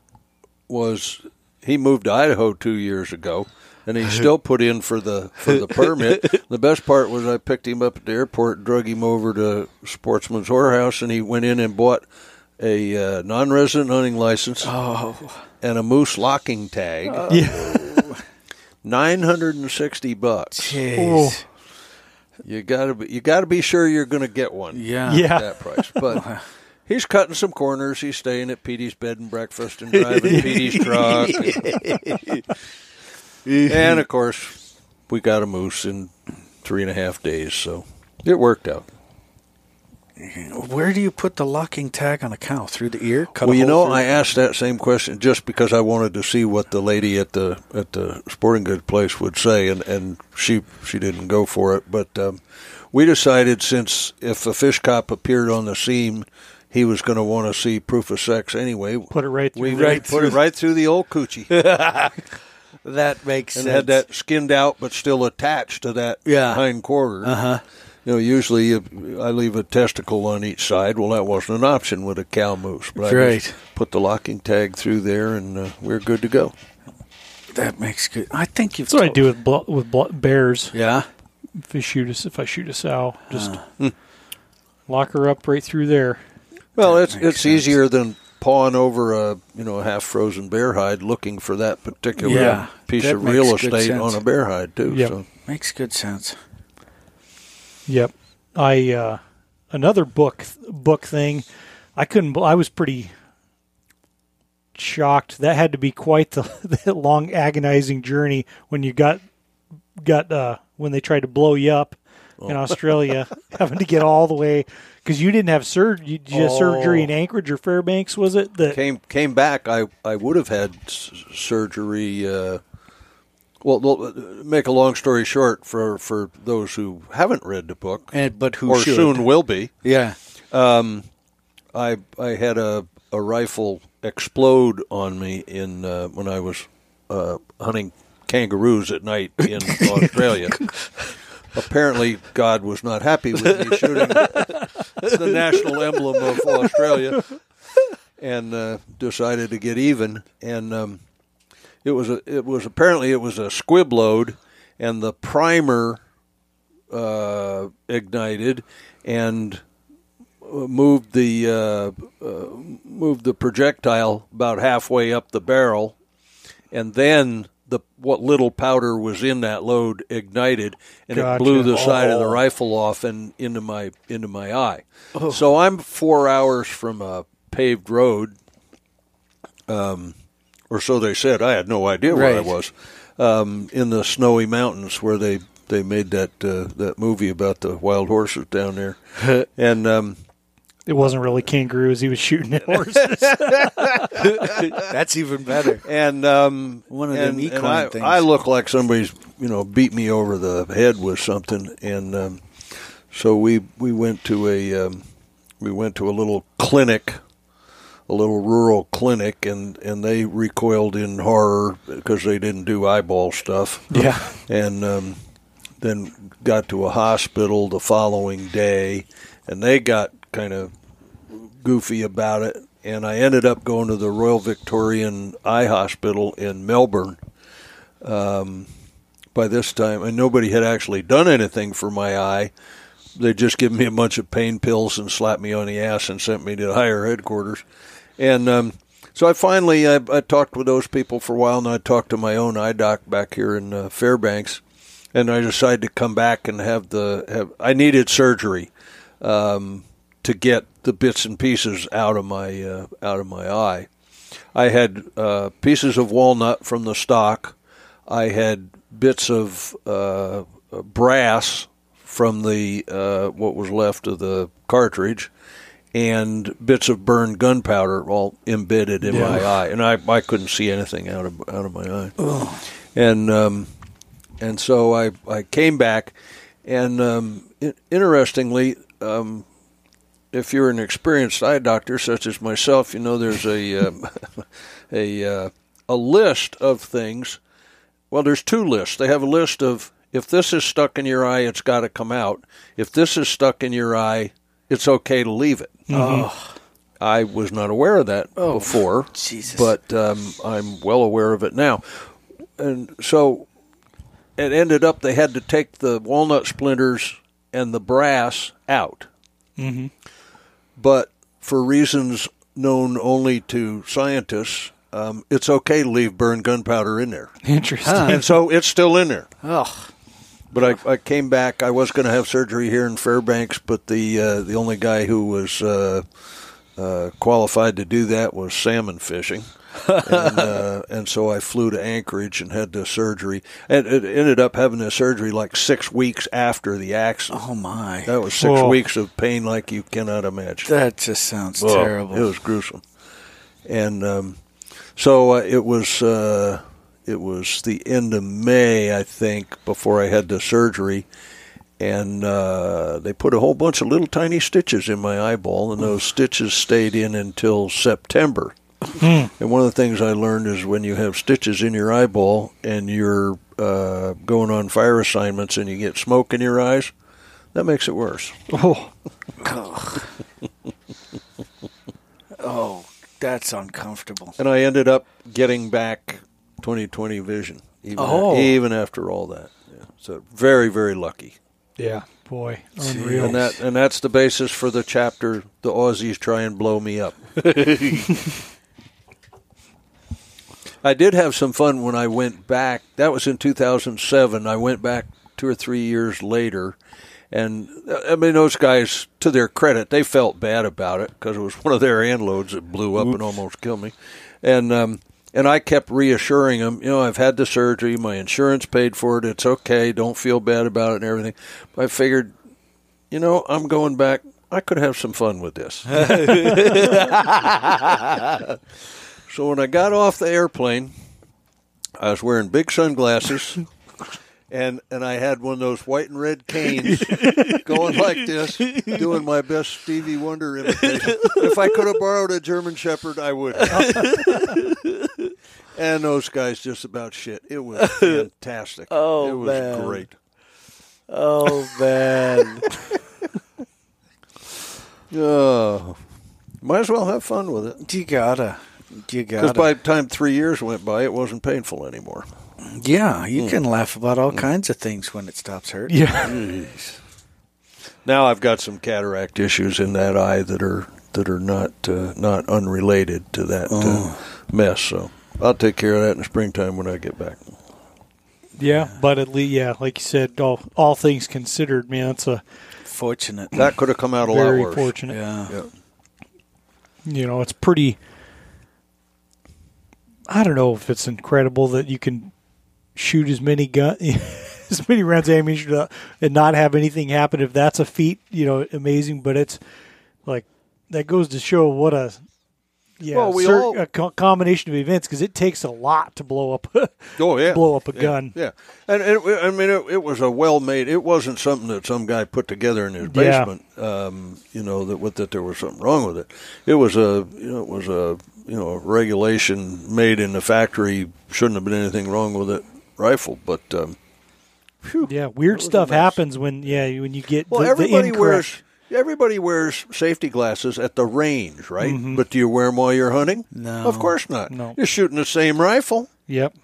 was he moved to Idaho two years ago, and he [laughs] still put in for the for the permit. the best part was I picked him up at the airport, drug him over to Sportsman's Whorehouse, and he went in and bought a uh, non-resident hunting license and a moose locking tag. yeah. [laughs] Nine hundred and sixty bucks. Jeez. You gotta be you gotta be sure you're going to get one. Yeah. Yeah. at that price. [laughs] But he's cutting some corners. He's staying at Petey's bed and breakfast and driving [laughs] Petey's truck. And, and, of course, we got a moose in three and a half days, so it worked out. Where do you put the locking tag on a cow? Through the ear? Cut well, you know, I asked that same question just because I wanted to see what the lady at the at the sporting goods place would say, and, and she she didn't go for it. But um, we decided since if a fish cop appeared on the scene, he was going to want to see proof of sex anyway. Put it right through. We right put it right through the old coochie, [laughs] that makes and sense. had that skinned out but still attached to that Yeah. hind quarter. Uh huh. You know, usually you, I leave a testicle on each side. Well, that wasn't an option with a cow moose, but I Right. just put the locking tag through there, and uh, we're good to go. That makes good. I think you've. That's what I do with blo- with blo- bears. Yeah. If I shoot a, if I shoot a sow, just Uh. lock her up right through there. Well, That it's it's sense. easier than pawing over a you know a half frozen bear hide looking for that particular Yeah, piece that of real estate on a bear hide too. Yep. So Makes good sense. Yep. I uh, another book book thing. I couldn't. I was pretty shocked. That had to be quite the, [laughs] the long, agonizing journey when you got got uh, when they tried to blow you up in [laughs] Australia, having to get all the way because you didn't have surgery. You had surgery in Anchorage or Fairbanks, was it? That came came back. I I would have had s- surgery. Uh, well, well, make a long story short, for for those who haven't read the book And but who or should? soon will be, Yeah. I I had a a rifle explode on me in uh, when I was uh, hunting kangaroos at night in [laughs] Australia. Apparently, God was not happy with me shooting the national emblem of Australia, and uh, decided to get even. And um, it was a it was apparently it was a squib load, and the primer uh, ignited and uh, moved the uh, uh, moved the projectile about halfway up the barrel, and then the what little powder was in that load ignited, and Gotcha. it blew the side of the Oh. rifle off and into my into my eye. So I'm four hours from a paved road, um, or so they said. I had no idea where I was um, in the snowy mountains where they they made that uh, that movie about the wild horses down there, [laughs] and um, It wasn't really kangaroos. He was shooting at horses. [laughs] That's even better. and um, One of them and, equine and I, things. I look like somebody's you know beat me over the head with something, and um, so we we went to a um, we went to a little clinic, a little rural clinic, and and they recoiled in horror because they didn't do eyeball stuff. Yeah. [laughs] and um, then got to a hospital the following day, and they got kind of goofy about it. And I ended up going to the Royal Victorian Eye Hospital in Melbourne. Um, by this time, and nobody had actually done anything for my eye. They just given me a bunch of pain pills and slapped me on the ass and sent me to higher headquarters. And um, so I finally I, I talked with those people for a while, and I talked to my own eye doc back here in uh, Fairbanks, and I decided to come back and have the have. I needed surgery um, to get the bits and pieces out of my uh, out of my eye. I had uh, pieces of walnut from the stock. I had bits of uh, brass from the uh, what was left of the cartridge, and bits of burned gunpowder all embedded in my eye, and I, I couldn't see anything out of out of my eye. And um, and so I I came back, and um, interestingly. Um, if you're an experienced eye doctor such as myself, you know there's a um, [laughs] a uh, a list of things. Well, there's two lists. They have a list of if this is stuck in your eye, it's got to come out. If this is stuck in your eye, it's okay to leave it. I was not aware of that before, Jesus. but um, I'm well aware of it now. And so it ended up they had to take the walnut splinters and the brass out. Mhm. But for reasons known only to scientists, um, it's okay to leave burned gunpowder in there. Interesting. And so it's still in there. Oh, But I, I came back. I was going to have surgery here in Fairbanks, but the uh, the only guy who was uh, uh, qualified to do that was salmon fishing, and, uh, [laughs] and so I flew to Anchorage and had the surgery. And it ended up having the surgery like six weeks after the accident. oh my! That was six Whoa. weeks of pain like you cannot imagine. That just sounds Well, terrible. It was gruesome, and um, so uh, it was. Uh, it was the end of May, I think, before I had the surgery, and uh, they put a whole bunch of little tiny stitches in my eyeball, and those stitches stayed in until September. and one of the things I learned is when you have stitches in your eyeball and you're uh, going on fire assignments and you get smoke in your eyes, that makes it worse. oh, [laughs] oh, that's uncomfortable. And I ended up getting back 2020 vision, even, Oh. even after all that. Yeah. So very, very lucky. yeah, boy, unreal. And that and that's the basis for the chapter. The Aussies try and blow me up. [laughs] I did have some fun when I went back. That was in 2007. I went back two or three years later, and I mean those guys, to their credit, they felt bad about it because it was one of their loads that blew up and almost killed me, and um, and I kept reassuring him, you know, I've had the surgery, my insurance paid for it, it's okay, don't feel bad about it, and everything. But I figured, you know, I'm going back. I could have some fun with this. [laughs] so when I got off the airplane, I was wearing big sunglasses. And, and I had one of those white and red canes [laughs] going like this, doing my best Stevie Wonder imitation. If I could have borrowed a German Shepherd, I would. [laughs] and those guys just about shit. It was [laughs] fantastic. Oh, it was man. great. Oh man! Oh, might as well have fun with it. you gotta, you Because gotta. by the time three years went by, it wasn't painful anymore. Yeah, you can laugh about all kinds of things when it stops hurting. Yeah. Now I've got some cataract issues in that eye that are that are not uh, not unrelated to that uh, mess. So I'll take care of that in the springtime when I get back. Yeah, but at least, yeah, like you said, all, all things considered, man, it's a Fortunate. That could have come out a lot worse. fortunate. Yeah. Yeah. You know, it's pretty. I don't know if it's incredible that you can shoot as many gun, [laughs] as many rounds of ammunition and not have anything happen. If that's a feat, you know, amazing. But it's like that goes to show what a yeah Well, we cer- all- a co- combination of events because it takes a lot to blow up. [laughs] Oh yeah, blow up a Yeah, gun. Yeah, and it, I mean, it, it was a well made. It wasn't something that some guy put together in his Yeah. basement. Um, you know that with that there was something wrong with it. It was a you know it was a you know a regulation made in the factory. Shouldn't have been anything wrong with it. Rifle, but um, yeah, weird stuff happens when yeah when you get well, the, the everybody incorrect- wears. Everybody wears safety glasses at the range, right? But do you wear them while you're hunting? No. of course not. No. You're shooting the same rifle. Yep.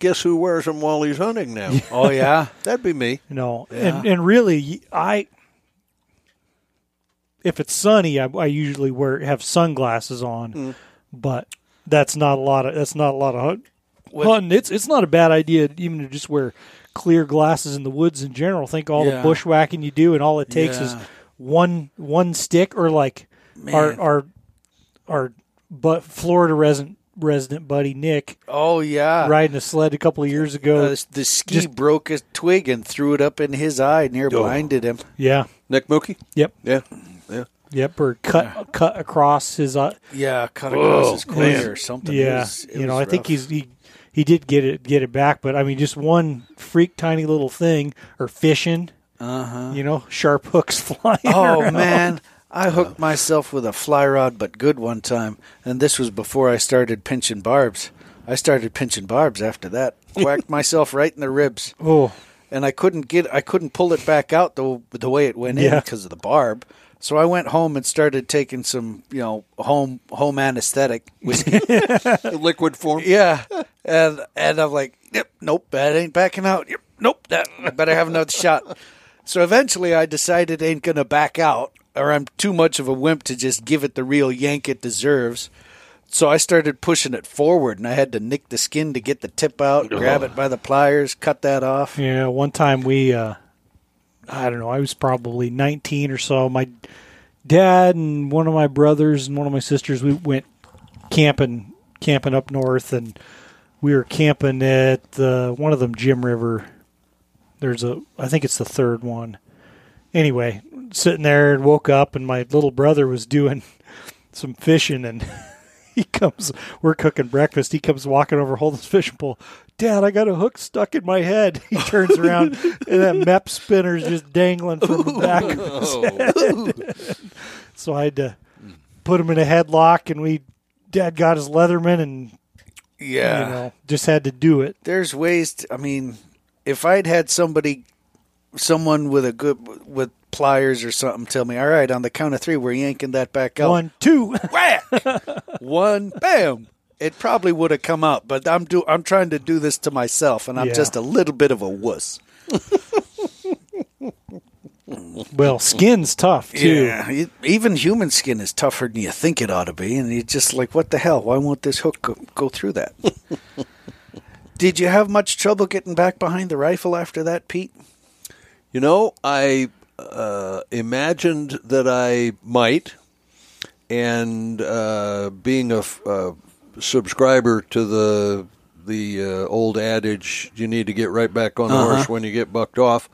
Guess who wears them while he's hunting now? [laughs] Oh yeah. That'd be me. No, and and really, I if it's sunny, I, I usually wear have sunglasses on, Mm. but that's not a lot of that's not a lot of hunt, hunting. It's it's not a bad idea even to just wear clear glasses in the woods in general. Think all Yeah. the bushwhacking you do, and all it takes is one one stick or like our Man. our our but Florida resident resident buddy Nick Oh yeah. riding a sled a couple of years ago. Uh, the ski Just- broke a twig and threw it up in his eye, near Oh. blinded him. yeah. Nick Mookie? Yep. Yeah. Yeah. Yep. Or cut cut across his eye. Yeah, cut across his cornea or something. It Yeah, was- it you know, was I think he's he he did get it get it back, but I mean, just one freak tiny little thing or fishing, Uh-huh. you know, sharp hooks [laughs] flying. Oh around. man, I hooked myself with a fly rod, but good one time, and this was before I started pinching barbs. I started pinching barbs after that. [laughs] Whacked myself right in the ribs, Oh, and I couldn't get. I couldn't pull it back out the the way it went in because of the barb. So I went home and started taking some, you know, home home anesthetic whiskey. [laughs] Liquid form. Yeah, and and I'm like, yep, nope, that ain't backing out. Yep, nope, that I better have another shot. So eventually, I decided I ain't gonna back out, or I'm too much of a wimp to just give it the real yank it deserves. So I started pushing it forward, and I had to nick the skin to get the tip out, grab it by the pliers, cut that off. yeah. One time we, uh I don't know, I was probably 19 or so. My dad and one of my brothers and one of my sisters, we went camping camping up north, and we were camping at the one of them Jim River. There's a, I think it's the third one. Anyway, sitting there and woke up, and my little brother was doing [laughs] some fishing, and [laughs] he comes. We're cooking breakfast. He comes walking over, holding his fishing pole. Dad, I got a hook stuck in my head. [laughs] He turns around, and that Mepps spinner's just dangling from the back of his head. [laughs] so I had to put him in a headlock, and we. Dad got his Leatherman, and Yeah, you know, just had to do it. there's ways. To, I mean, if I'd had somebody, someone with a good with pliers or something, tell me, all right, on the count of three, we're yanking that back out. One, two. whack, [laughs] one, bam. It probably would have come out, but I'm do I'm trying to do this to myself, and I'm Yeah. just a little bit of a wuss. [laughs] well, skin's tough too. Yeah, it- even human skin is tougher than you think it ought to be, and you're just like, what the hell? Why won't this hook go, go through that? [laughs] Did you have much trouble getting back behind the rifle after that, Pete? You know, I uh, imagined that I might, and uh, being a, f- a subscriber to the the uh, old adage, you need to get right back on the Uh-huh. horse when you get bucked off.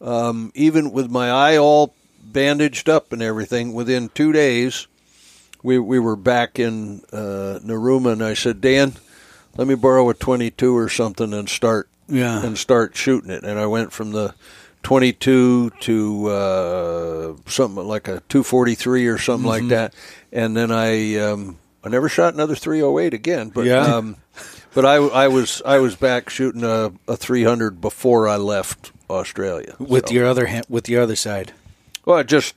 Um, even with my eye all bandaged up and everything, within two days, we we were back in uh, Narooma, and I said, Dan, let me borrow a 22 or something and start Yeah. and start shooting it. And I went from the 22 to uh, something like a 243 or something like that, and then I um, I never shot another 308 again. But Yeah. um, [laughs] but I, I was I was back shooting a, a 300 before I left Australia With So- your other hand, with your other side. well, I just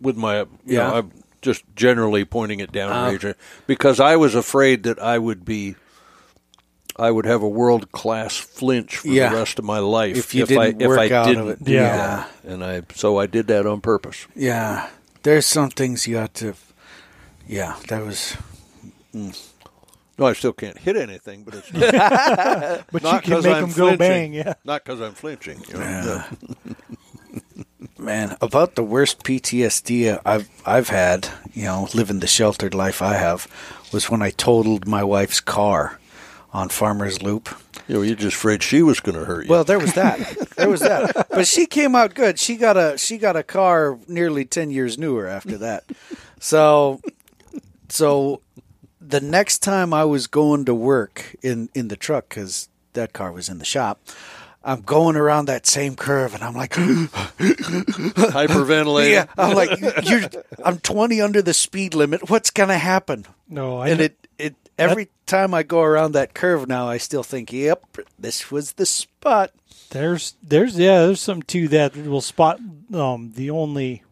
with my you Yeah. know, I'm just generally pointing it down Ah. range because I was afraid that I would be I would have a world class flinch for Yeah. the rest of my life If you I, didn't if work I out of didn't it. do Yeah. And I so I did that on purpose. Yeah, there's some things you have to. Yeah, that was. Mm. No, I still can't hit anything, but it's [laughs] not, But not you can make I'm them go flinching. bang. Yeah. not because I'm flinching. you know. Yeah. [laughs] Man, about the worst PTSD I've I've had, you know, living the sheltered life I have, was when I totaled my wife's car on Farmer's Loop. You know, you're just afraid she was going to hurt you. Well, there was that. [laughs] there was that. But she came out good. She got a she got a car nearly ten years newer after that. So, so the next time I was going to work in in the truck because that car was in the shop. I'm going around that same curve, and I'm like, [gasps] hyperventilating. yeah, I'm like, you're, I'm 20 under the speed limit. What's gonna happen? No, I And it, it every time I go around that curve now, I still think, yep, this was the spot. There's there's yeah there's something to that. We'll spot um the only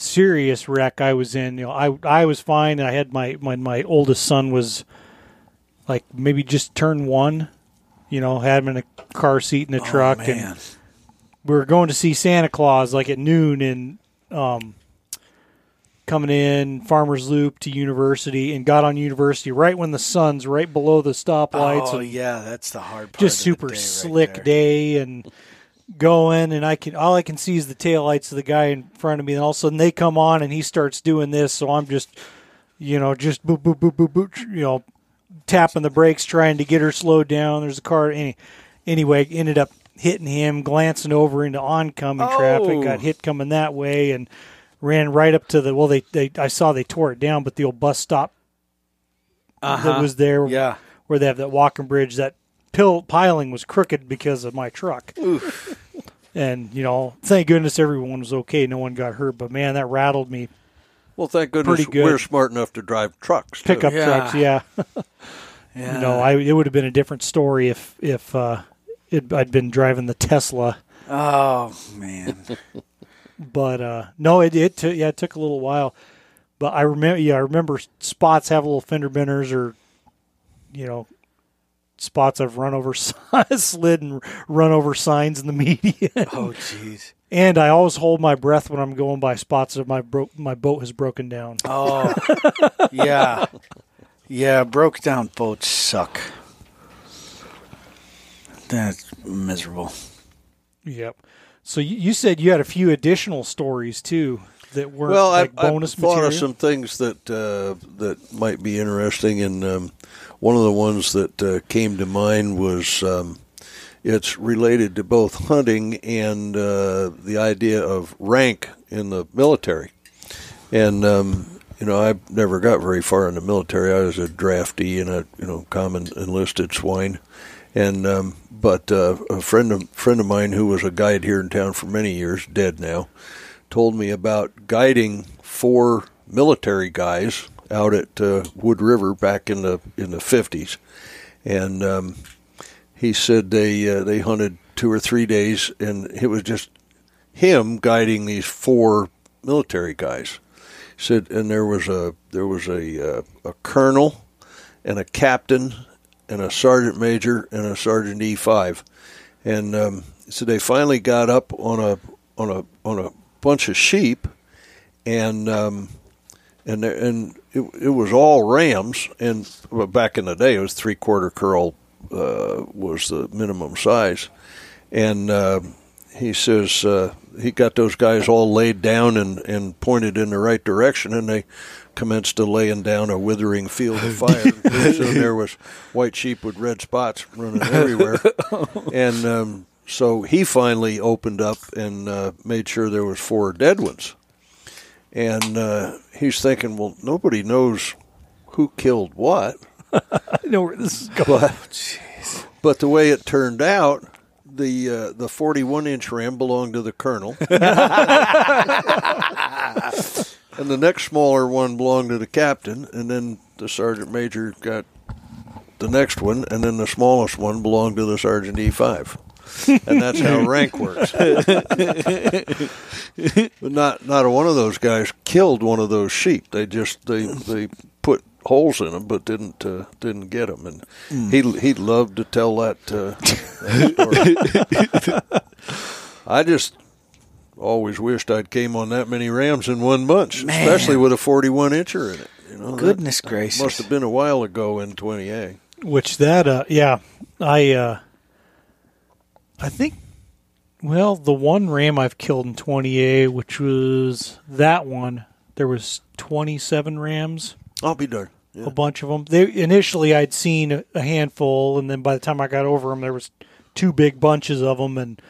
serious wreck I was in. You know, I I was fine. I had my my my oldest son was like maybe just turned one. You know, had him in a car seat in a truck, oh, and we were going to see Santa Claus like at noon and um coming in Farmers Loop to University and got on University right when the sun's right below the stoplights Oh and yeah, that's the hard part. just of the super day right slick there. day and going and I can all I can see is the taillights of the guy in front of me and all of a sudden they come on and he starts doing this so I'm just you know just boop boop boop boop boop you know tapping the brakes trying to get her slowed down there's a car any, anyway ended up hitting him glancing over into oncoming traffic Oh. got hit coming that way and ran right up to the well they, they I saw they tore it down but the old bus stop that was there Uh-huh. Yeah. where they have that walking bridge that pill piling was crooked because of my truck and you know thank goodness everyone was okay no one got hurt but man that rattled me Well, thank goodness Pretty good. we're smart enough to drive trucks. too. pickup Yeah. trucks yeah [laughs] Yeah. you know I, it would have been a different story if if uh, it, I'd been driving the Tesla oh man. [laughs] but uh, no it it took yeah it took a little while but I remember yeah I remember spots have a little fender benders or you know spots I've run over [laughs] slid and run over signs in the median oh jeez. And I always hold my breath when I'm going by spots that my bro- my boat has broken down. Oh yeah. Yeah, broke down boats suck. That's miserable. Yep. So you, you said you had a few additional stories too that weren't Well, like I, bonus I thought material. of some things that uh, that might be interesting, and um, one of the ones that uh, came to mind was um, it's related to both hunting and uh, the idea of rank in the military. And um, you know, I never got very far in the military. I was a draftee and a you know common enlisted swine. And um, but uh, a friend of friend of mine who was a guide here in town for many years, dead now, told me about guiding four military guys out at uh, Wood River back in the in the fifties, and um, he said they uh, they hunted two or three days, and it was just him guiding these four military guys. He said, and there was a there was a uh, a colonel, and a captain, and a sergeant major, and a sergeant E five, and um, so they finally got up on a on a on a bunch of sheep, and um, and and it, it was all rams. And back in the day, it was three quarter curl uh, was the minimum size, and uh, he says uh, he got those guys all laid down and and pointed in the right direction, and they commenced to laying down a withering field of fire. [laughs] Soon there was white sheep with red spots running everywhere, and um, so he finally opened up and uh, made sure there was four dead ones. And uh, he's thinking, well, nobody knows who killed what. [laughs] I know where this is going. But, but the way it turned out, the uh, the 41 inch ram belonged to the colonel, [laughs] and the next smaller one belonged to the captain, and then the sergeant major got the next one, and then the smallest one belonged to the sergeant E5. And that's how [laughs] rank works. but not not a one of those guys killed one of those sheep. They just they they put holes in them, but didn't uh, didn't get them. And he he loved to tell that, uh, that story. I just always wished I'd came on that many rams in one bunch, Man. especially with a 41 incher in it. You know, that Goodness gracious. must have been a while ago in 20A. Which that uh yeah, I uh I think well, the one ram I've killed in 20A, which was that one, there was 27 rams, I'll be darned. Yeah. a bunch of them. They initially I'd seen a- handful and then by the time I got over them there was two big bunches of them and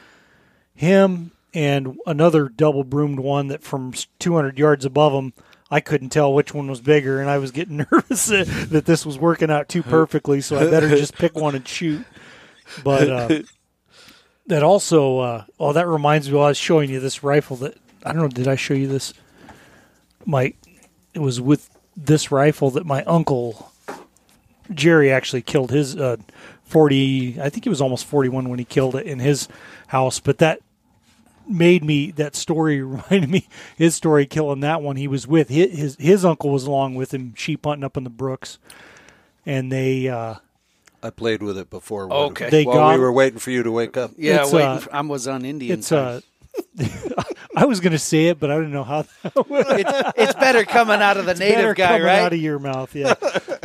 him and another double broomed one that from 200 yards above him I couldn't tell which one was bigger, and I was getting [laughs] nervous that, that this was working out too perfectly. So I better just pick one and shoot. But uh, [laughs] that also, uh, oh, that reminds me. I was showing you this rifle that I don't know. Did I show you this? My, it was with this rifle that my uncle Jerry actually killed his uh, forty. I think he was almost forty-one when he killed it in his house. But that made me that story [laughs] reminded me his story killing that one he was with his his, his uncle was along with him sheep hunting up in the brooks and they uh I played with it before. when- Okay. They while got- we were waiting for you to wake up. Yeah, It's, waiting uh, for- I was on Indian. it's time. uh [laughs] I was going to say it but I didn't know how [laughs] it's, it's better coming out of the better native guy, coming right? out of your mouth yeah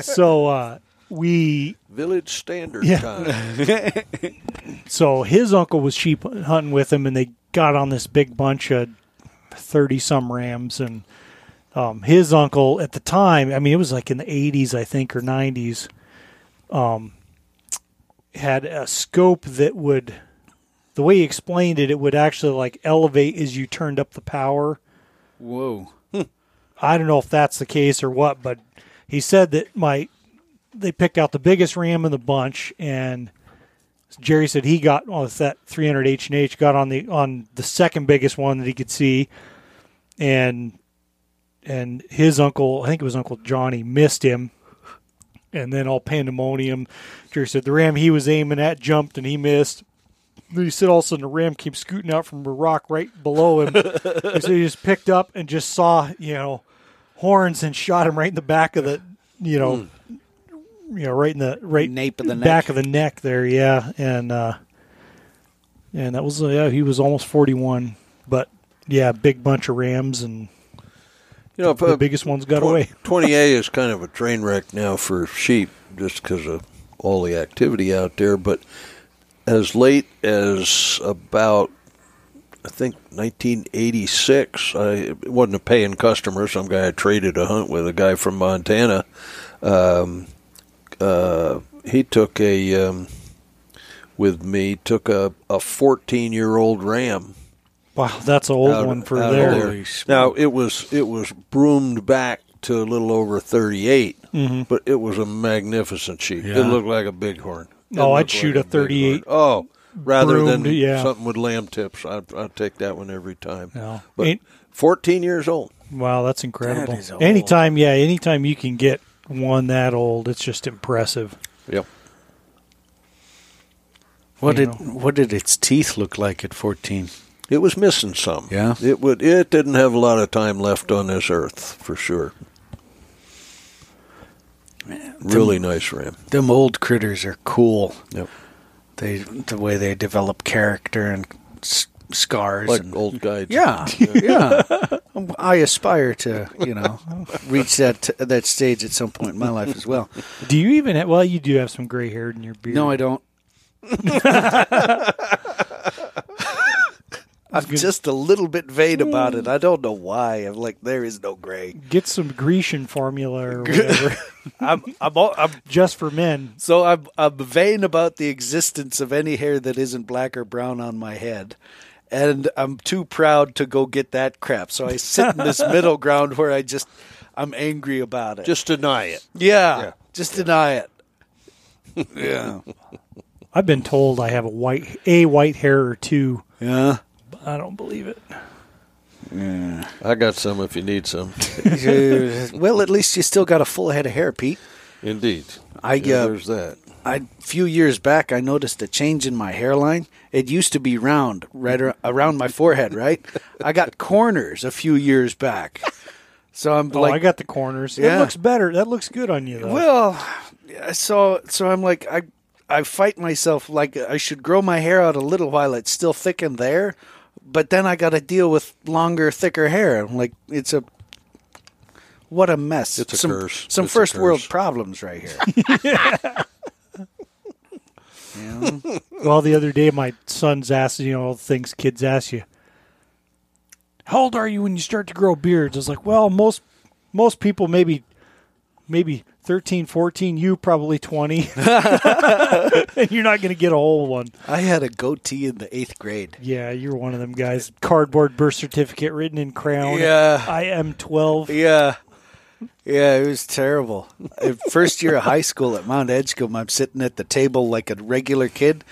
so uh we Village standard Yeah. time. [laughs] so his uncle was sheep hunting with him and they got on this big bunch of 30 some rams and um, his uncle at the time i mean it was like in the 80s i think or 90s um, had a scope that would the way he explained it it would actually like elevate as you turned up the power Whoa. I don't know if that's the case or what, but he said that my they picked out the biggest ram in the bunch, and Jerry said he got on that 300 H and H got on the on the second biggest one that he could see, and and his uncle, I think it was Uncle Johnny, missed him, and then all pandemonium. Jerry said the ram he was aiming at jumped and he missed. Then he said all of a sudden the ram came scooting out from a rock right below him. [laughs] he said he just picked up and just saw, you know, horns and shot him right in the back of the, you know, you know, right in the right Nape of the back neck. of the neck there, yeah, and uh, and that was uh, yeah, he was almost forty one, but yeah, big bunch of rams and You know, the uh, biggest ones got Twen- away. [laughs] 20A is kind of a train wreck now for sheep just because of all the activity out there. But as late as about, I think, 1986, I wasn't a paying customer. Some guy I traded a hunt with, a guy from Montana. Um, uh, he took a, um, with me, took a, a 14 year old ram Wow, that's an old out- one for out of there. Holy Now it was it was broomed back to a little over 38, mm-hmm. but it was a magnificent sheep. It looked like a bighorn. It Oh, I'd shoot like a 38. Oh, rather than yeah. something with lamb tips, I'd, I'd take that one every time. No. But Ain't- 14 years old. Wow, that's incredible. That is old. Anytime, yeah, anytime you can get one that old, it's just impressive. Yep. What you did what did its teeth look like at fourteen? It was missing some. Yeah? It would. It didn't have a lot of time left on this earth for sure. Really nice ram. Them old critters are cool. Yep. They the way they develop character and s- scars. Like and, old guides. yeah, [laughs] yeah. I aspire to you know reach that that stage at some point in my life as well. Do you even have, well, you do have some gray hair in your beard. No, I don't. [laughs] I'm just a little bit vain about it. Mm. I don't know why. I'm like, there is no gray. Get some Grecian formula or [laughs] whatever, I'm, I'm, all, I'm [laughs] just for men. so I'm, I'm vain about the existence of any hair that isn't black or brown on my head. And I'm too proud to go get that crap. So I sit in this [laughs] middle ground where I just, I'm angry about it. Just deny it. yeah, Yeah. just deny it. yeah. I've been told I have a white a white hair or two. Yeah. But I don't believe it. I got some if you need some. [laughs] well, at least you still got a full head of hair, Pete. Indeed. I, Yeah, uh, there's that. I, a few years back, I noticed a change in my hairline. It used to be round, right around my forehead, right? I got [laughs] corners a few years back. So I'm Oh, like, I got the corners. Yeah. It looks better. That looks good on you, though. Well, so so I'm like I I fight myself like I should grow my hair out a little while it's still thick in there, but then I got to deal with longer, thicker hair. Like it's a what a mess. It's a some, curse. Some It's a first world problems right here. [laughs] Yeah. Well, the other day, my son's asked, you know, all the things kids ask you. How old are you when you start to grow beards? I was like, well, most most people maybe maybe 13, 14, you probably 20. and [laughs] [laughs] you're not going to get a whole one. I had a goatee in the eighth grade. Yeah, you're one of them guys. Cardboard birth certificate written in crown. Yeah. I am 12. Yeah. Yeah, it was terrible. Uh, First year of high school at Mount Edgecumbe, I'm sitting at the table like a regular kid.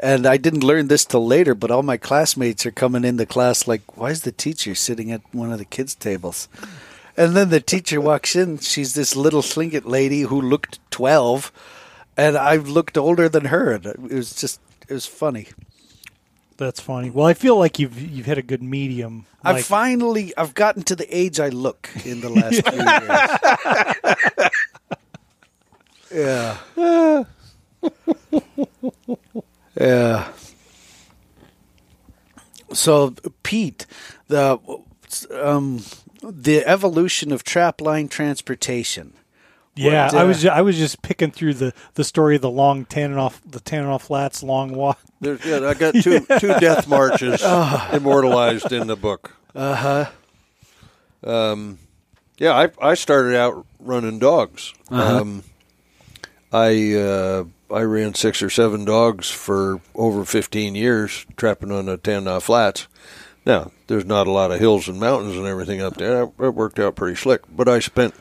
And I didn't learn this till later, but all my classmates are coming into class like, why is the teacher sitting at one of the kids' tables? And then the teacher walks in. She's this little slinget lady who looked 12, and I looked older than her. And it was just, it was funny. That's funny. Well, I feel like you've you've hit a good medium. I've finally, I've gotten to the age I look in the last [laughs] few years. yeah. [laughs] yeah. So, Pete, the um, the evolution of trapline transportation. yeah, what, I uh, was ju- I was just picking through the, the story of the long Tanana the Tanana Flats long walk. [laughs] There's, yeah, I got [laughs] two two death marches [laughs] immortalized in the book. Uh huh. Um, yeah, I I started out running dogs. Um, I uh, I ran six or seven dogs for over fifteen years, trapping on the Tanana Flats. Now, there's not a lot of hills and mountains and everything up there. It worked out pretty slick, but I spent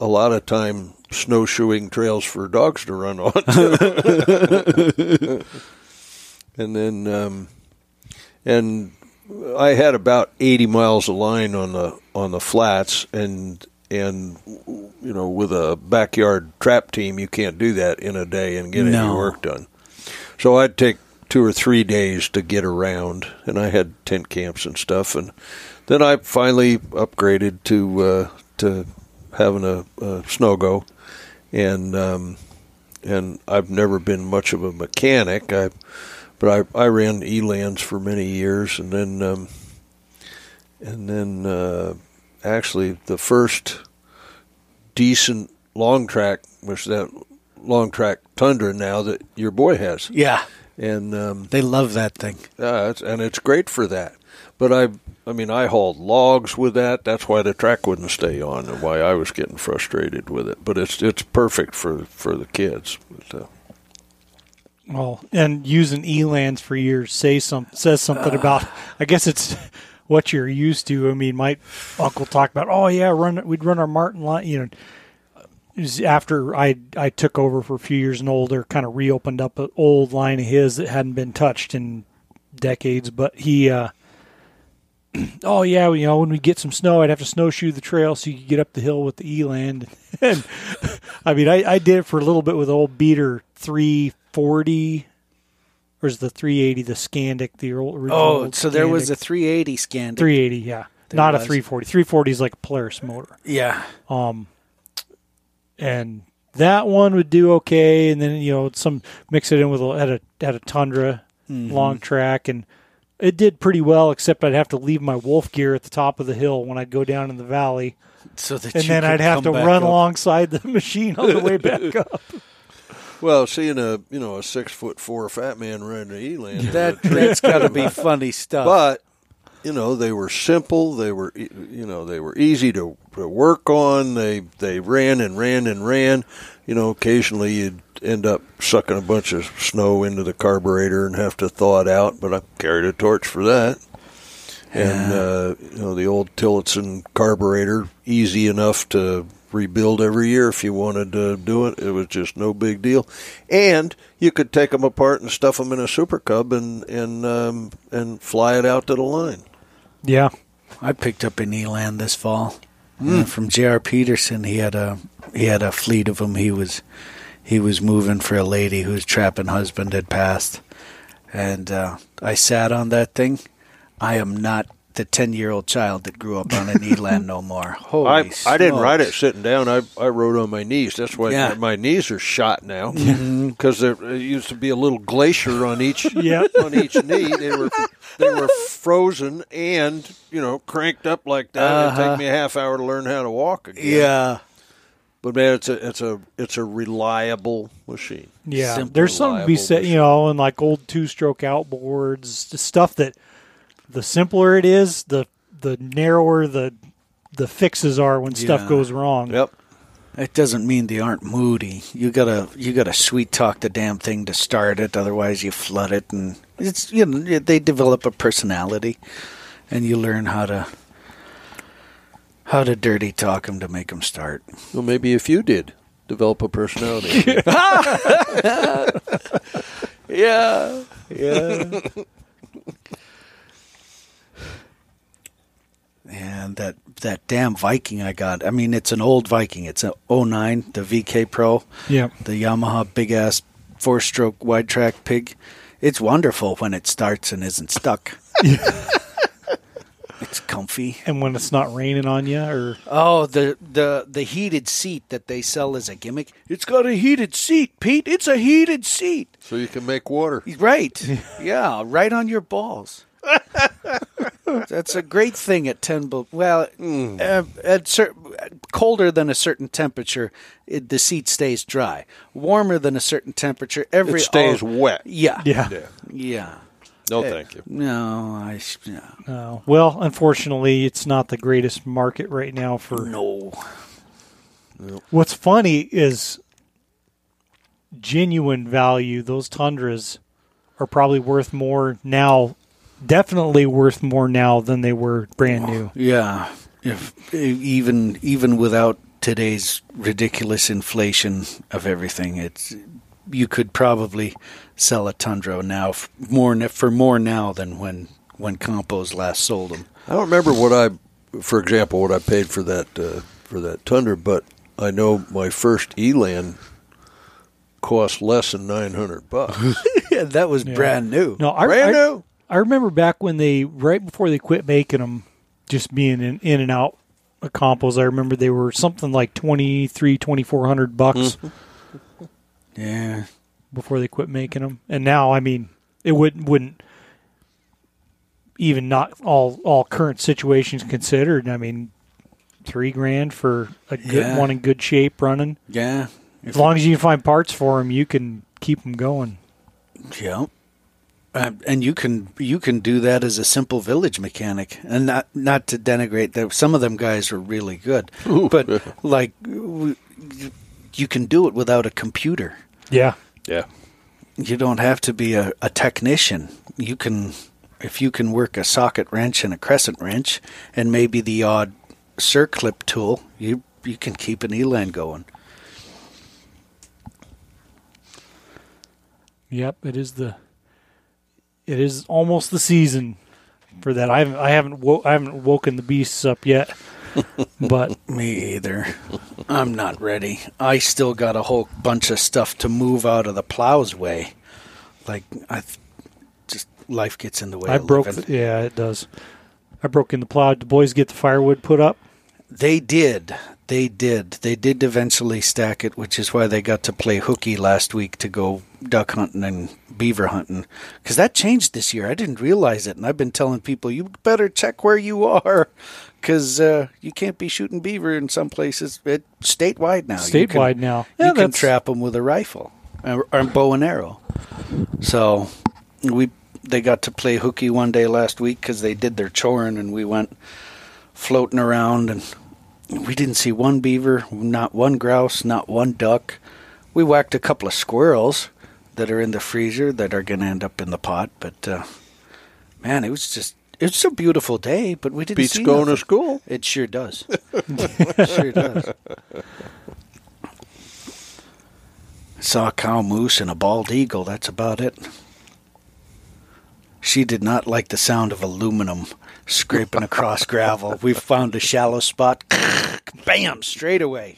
a lot of time snowshoeing trails for dogs to run on. [laughs] and then, um, and I had about 80 miles of line on the on the flats, and and you know, with a backyard trap team, you can't do that in a day and get any work done. So I'd take two or three days to get around, and I had tent camps and stuff, and then I finally upgraded to uh, to having a, a snow go, and um, and I've never been much of a mechanic. I but I I ran Elans for many years, and then um, and then uh, actually the first decent long track was that long track Tundra now that your boy has, Yeah, and um, they love that thing. uh, it's, and it's great for that. But I, I mean, I hauled logs with that. That's why the track wouldn't stay on, and why I was getting frustrated with it. But it's it's perfect for for the kids. But, uh, Well, and using Elans for years say some says something about. I guess it's what you're used to. I mean, my uncle talked about. Oh yeah, run. We'd run our marten line. You know, after I I took over for a few years and older, kind of reopened up an old line of his that hadn't been touched in decades. But he. uh [clears throat] Oh yeah, you know when we get some snow, I'd have to snowshoe the trail so you could get up the hill with the Elan. [laughs] And I mean, I, I did it for a little bit with old beater three forty, or is the three eighty the Skandic the old original? Oh, old so there was a 380 scan. three eighty, yeah, There not a three forty. Three forty is like a Polaris motor, Yeah. um, and that one would do okay. And then you know some mix it in with a, had a had a Tundra Mm-hmm. long track and. It did pretty well, except I'd have to leave my wolf gear at the top of the hill when I'd go down in the valley, So that and you then I'd have to run up. alongside the [laughs] machine on the way back [laughs] up. well, seeing a you know a six foot four fat man running an Elan, a That that's got to be [laughs] funny stuff. but you know they were simple. They were you know they were easy to, to work on. They they ran and ran and ran. You know, occasionally you'd end up sucking a bunch of snow into the carburetor and have to thaw it out. But I carried a torch for that. And uh, you know the old Tillotson carburetor, easy enough to rebuild every year if you wanted to do it. It was just no big deal, and you could take them apart and stuff them in a Super Cub and and um, and fly it out to the line. Yeah, I picked up an Elan this fall uh, from J.R. Peterson. He had a he had a fleet of them. He was he was moving for a lady whose trapping husband had passed, and uh, I sat on that thing. I am not the ten year old child that grew up on an Elan no more. [laughs] Holy I, I didn't ride it sitting down. I, I rode on my knees. That's why Yeah. my knees are shot now because mm-hmm. there used to be a little glacier on each [laughs] Yeah. [laughs] on each knee. They were they were frozen and you know cranked up like that. It'd take uh-huh. me a half hour to learn how to walk again. Yeah. but man, it's a it's a it's a reliable machine. Yeah, Simple, there's something to be said, you know, and like old two-stroke outboards, the stuff that the simpler it is, the the narrower the the fixes are when stuff Yeah. goes wrong. Yep. It doesn't mean they aren't moody. You gotta you gotta sweet talk the damn thing to start it. Otherwise, you flood it, and it's you know they develop a personality, and you learn how to how to dirty talk them to make them start. Well, maybe if you did develop a personality. [laughs] [laughs] Yeah, yeah. And that that damn Viking I got. I mean, it's an old Viking. It's a 09, the VK Pro. Yeah. the Yamaha big ass four stroke wide track pig. It's wonderful when it starts and isn't stuck. Yeah. [laughs] it's comfy. And when it's not raining on you, or Oh, the the the heated seat that they sell as a gimmick. It's got a heated seat, Pete. It's a heated seat. so you can make water. Right. [laughs] yeah, right on your balls. [laughs] That's a great thing at 10 below. Well, uh, at cer- colder than a certain temperature, it, the seat stays dry. Warmer than a certain temperature, every It stays all- wet. Yeah. yeah, Yeah. Yeah. No, thank you. No, I no. No. well, unfortunately, it's not the greatest market right now for. no. What's funny is genuine value. Those tundras are probably worth more now. Definitely worth more now than they were brand new. Yeah. If even even without today's ridiculous inflation of everything, it's you could probably sell a Tundra now f- more for more now than when when Compeau's last sold them. I don't remember what I, for example, what I paid for that uh, for that Tundra, but I know my first Elan cost less than nine hundred bucks. yeah, [laughs] that was brand new. No, I, Brand I, new. I remember back when they right before they quit making them, just being in, in and out of Compeau's. I remember they were something like 23, 2400 bucks mm-hmm. Yeah. before they quit making them, and now I mean it wouldn't wouldn't even not all all current situations considered. I mean, three grand for a good Yeah. one in good shape running. Yeah. As long as you can find parts for them, you can keep them going. Yeah. Uh, and you can you can do that as a simple village mechanic, and not not to denigrate that. Some of them guys are really good, but [laughs] like you can do it without a computer. Yeah, yeah. You don't have to be a, a technician. You can, if you can work a socket wrench and a crescent wrench, and maybe the odd circlip tool, you you can keep an elan going. Yep, it is the. It is almost the season for that. I haven't I haven't wo- I haven't woken the beasts up yet, [laughs] but Me either. I'm not ready. I still got a whole bunch of stuff to move out of the plow's way. Like I th- just life gets in the way. I of broke. living. The, yeah, it does. I broke in the plow. Did the boys get the firewood put up? They did. They did. They did eventually stack it, which is why they got to play hooky last week to go duck hunting and beaver hunting. Because that changed this year. I didn't realize it, and I've been telling people you better check where you are, because uh, you can't be shooting beaver in some places. It statewide now. You can- Statewide now. you Yeah, can that's- trap them with a rifle or, or bow and arrow. So we they got to play hooky one day last week because they did their choring, and we went floating around, and we didn't see one beaver, not one grouse, not one duck. We whacked a couple of squirrels that are in the freezer that are going to end up in the pot, but uh, man, it was just. It was a beautiful day, but we didn't Beats going to school. It sure does. [laughs] It sure does. Saw a cow moose and a bald eagle. That's about it. She did not like the sound of aluminum scraping across gravel. We found a shallow spot. [laughs] Bam! Straight away.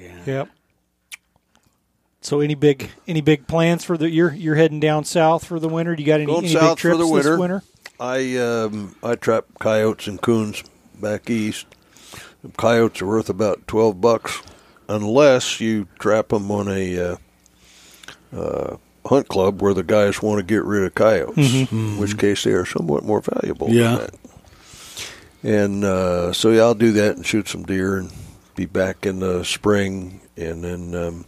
Yeah. Yep. So any big any big plans for the you're you're heading down south for the winter? Do you got any, Going any south big trips for the winter. this winter? I um, I trap coyotes and coons back east. The coyotes are worth about twelve bucks, unless you trap them on a uh, uh, hunt club where the guys want to get rid of coyotes. In which case, they are somewhat more valuable. than Yeah. that. And uh, so yeah, I'll do that and shoot some deer and be back in the spring. And then um,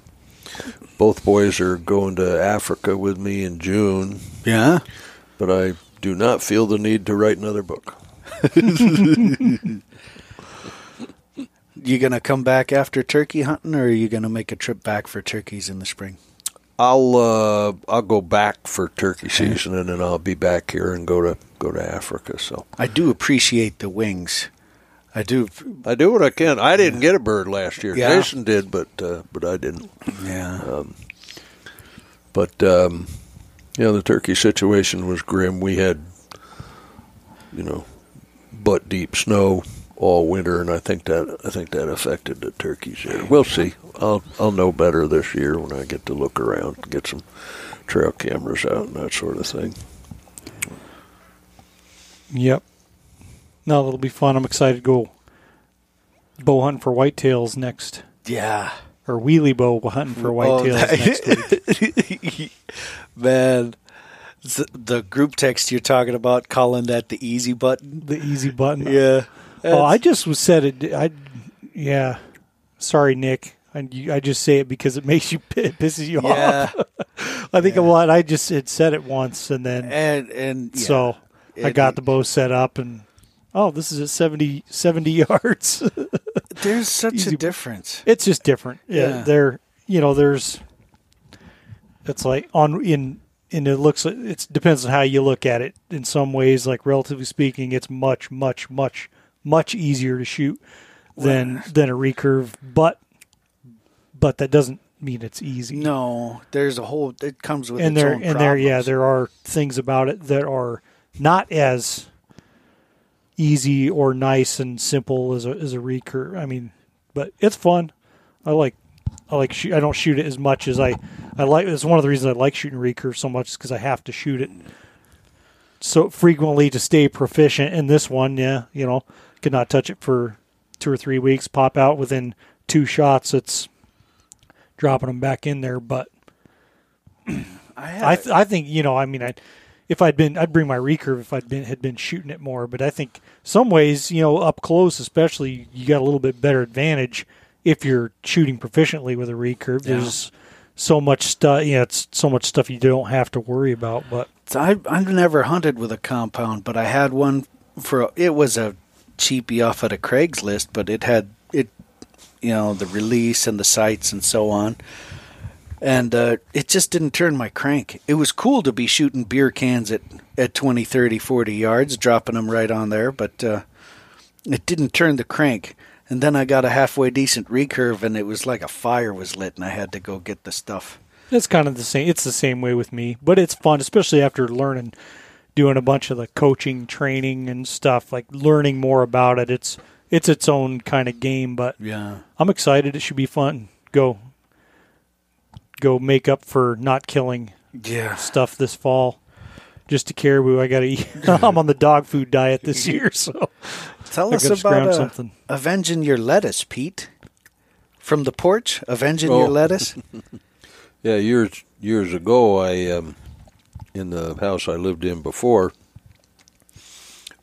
both boys are going to Africa with me in June Yeah. but I do not feel the need to write another book. [laughs] You gonna come back after turkey hunting, or are you gonna make a trip back for turkeys in the spring? I'll uh, I'll go back for turkey season, and then I'll be back here and go to go to Africa. So I do appreciate the wings. I do. I do what I can. I didn't get a bird last year. Yeah. Jason did, but uh, but I didn't. Yeah. But um, you know, the turkey situation was grim. We had you know butt deep snow all winter, and I think that I think that affected the turkeys there. We'll see. I'll I'll know better this year when I get to look around, and get some trail cameras out, and that sort of thing. Yep. No, that'll be fun. I'm excited to go bow hunting for whitetails next, yeah. or wheelie bow hunting for Oh, whitetails that- next week. [laughs] Man, s- the group text you're talking about, calling that the easy button. The easy button. Yeah. Oh, I just was said it. I, yeah. Sorry, Nick. I, you- I just say it because it [laughs] makes you it pisses you Yeah. off. [laughs] I think a lot. I just had said it once, and then and and yeah. so I got the bow set up, and oh, this is at 70, 70 [laughs] yards. there's such Easy- a difference. it's just different. Yeah, Yeah. there. You know, there's. It's like on in and it looks. It depends on how you look at it. In some ways, like relatively speaking, it's much, much, much, much easier to shoot than than a recurve. But but that doesn't mean it's easy. No, there's a whole. It comes with and its there and there, yeah, there are things about it that are not as easy or nice and simple as a as a recurve. I mean, but it's fun. I like I like shoot. I don't shoot it as much as I I like. It's one of the reasons I like shooting recurve so much is because I have to shoot it so frequently to stay proficient. In this one, yeah, you know, could not touch it for two or three weeks. Pop out within two shots. It's dropping them back in there, but. I, [clears throat] I th- I think you know I mean I if I'd been I'd bring my recurve if I'd been had been shooting it more but I think some ways you know up close especially you got a little bit better advantage if you're shooting proficiently with a recurve there's so much stuff yeah it's so much stuff you don't have to worry about but So I, I've never hunted with a compound, but I had one for. It was a cheapie off at a Craigslist, but it had it, you know, the release and the sights and so on. And uh, it just didn't turn my crank. It was cool to be shooting beer cans at, at 20, 30, 40 yards, dropping them right on there, but uh, it didn't turn the crank. And then I got a halfway decent recurve, and it was like a fire was lit, and I had to go get the stuff. it's kind of the same it's the same way with me but it's fun especially after learning doing a bunch of the coaching training and stuff like learning more about it it's it's its own kind of game but Yeah. I'm excited. It should be fun. Go, go make up for not killing Yeah. stuff this fall. Just to caribou, I got to eat. [laughs] I'm on the dog food diet this [laughs] year, so Tell us about scrounge uh, something. avenging your lettuce, Pete. From the porch, avenging Oh. your lettuce. [laughs] Yeah, years years ago, I um, in the house I lived in before,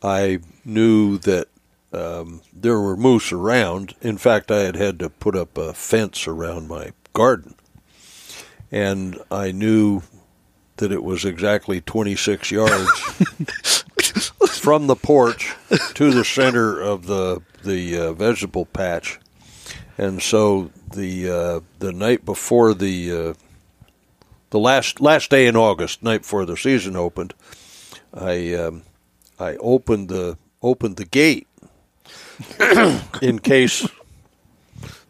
I knew that um, there were moose around. In fact, I had had to put up a fence around my garden, and I knew that it was exactly 26 yards [laughs] from the porch to the center of the the uh, vegetable patch, and so the uh, the night before the uh, the last last day in August, night before the season opened, I um, I opened the opened the gate [coughs] in case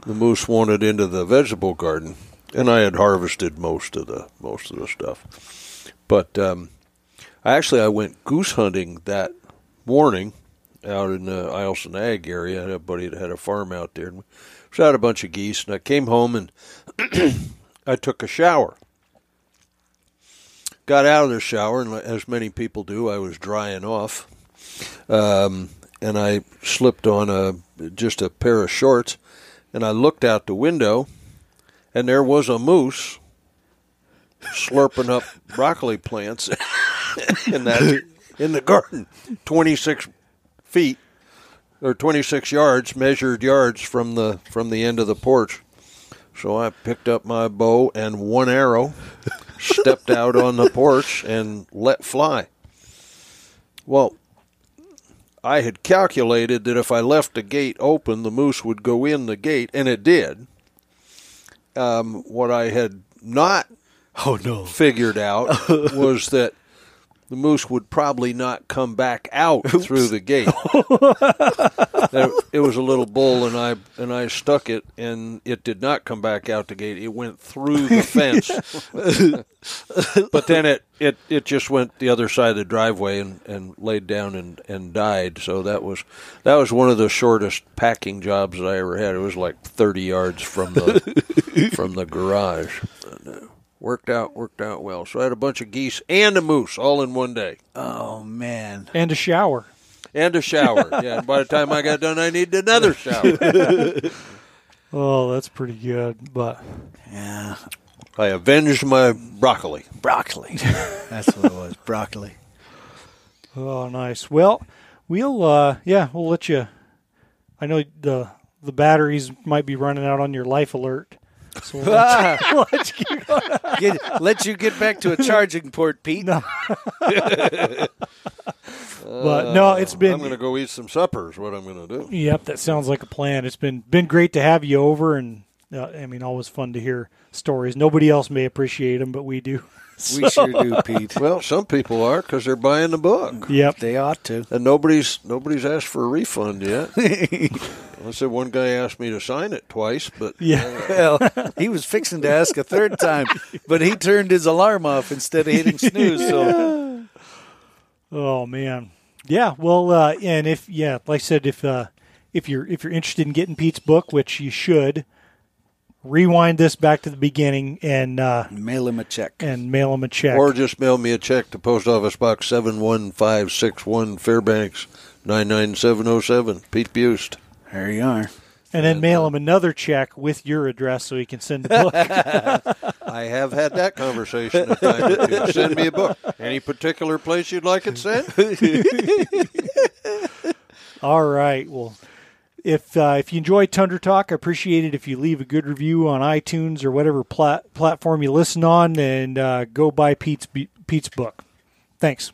the moose wanted into the vegetable garden, and I had harvested most of the most of the stuff. But um, I actually I went goose hunting that morning out in the Eielson Ag area. I had a buddy that had a farm out there, and shot a bunch of geese. And I came home and [clears throat] I took a shower. Got out of the shower, and as many people do, I was drying off. Um, and I slipped on a just a pair of shorts, and I looked out the window, and there was a moose slurping up broccoli plants [laughs] in that in the garden, twenty six feet or twenty six yards, measured yards from the from the end of the porch. So I picked up my bow and one arrow, stepped out on the porch and let fly. Well, I had calculated that if I left the gate open, the moose would go in the gate, and it did. Um, what I had not Oh no! figured out [laughs] was that the moose would probably not come back out through the gate. [laughs] It was a little bull, and I and I stuck it, and it did not come back out the gate. It went through the [laughs] fence, but then it, it, it just went the other side of the driveway and, and laid down and, and died. So that was that was one of the shortest packing jobs that I ever had. It was like thirty yards from the from the garage. And, worked out worked out well. So I had a bunch of geese and a moose all in one day. Oh man! And a shower. And a shower. yeah, and by the time I got done I needed another shower. [laughs] Oh, that's pretty good. But Yeah, I avenged my broccoli. broccoli. [laughs] That's what it was. Broccoli. oh, nice. Well, we'll uh, yeah, we'll let you. I know the the batteries might be running out on your life alert. So let you- we'll let you keep going. Get, let you get back to a charging port, Pete. No. but no, it's been I'm going to go eat some supper is what I'm going to do. Yep, that sounds like a plan. It's been been great to have you over, and uh, I mean, always fun to hear stories. Nobody else may appreciate them, but we do. We sure do, Pete. Well, some people are because they're buying the book, Yep. They ought to. and nobody's nobody's asked for a refund yet. [laughs] I said one guy asked me to sign it twice, but Yeah. [laughs] Well, he was fixing to ask a third time, but he turned his alarm off instead of hitting snooze. So [laughs] Oh man. Yeah. Well, uh, and if yeah, like I said, if uh, if you're if you're interested in getting Pete's book, which you should, rewind this back to the beginning and uh, mail him a check. and mail him a check. or just mail me a check to Post Office Box seven one five six one Fairbanks nine nine seven zero seven Pete Buist. There you are. and then mail him another check with your address so he can send the book. [laughs] [laughs] I have had that conversation a time or two. Send me a book. Any particular place you'd like it sent? [laughs] All right. Well, if uh, if you enjoy Tundra Talk, I appreciate it if you leave a good review on iTunes or whatever plat- platform you listen on, and uh, go buy Pete's Pete's book. Thanks.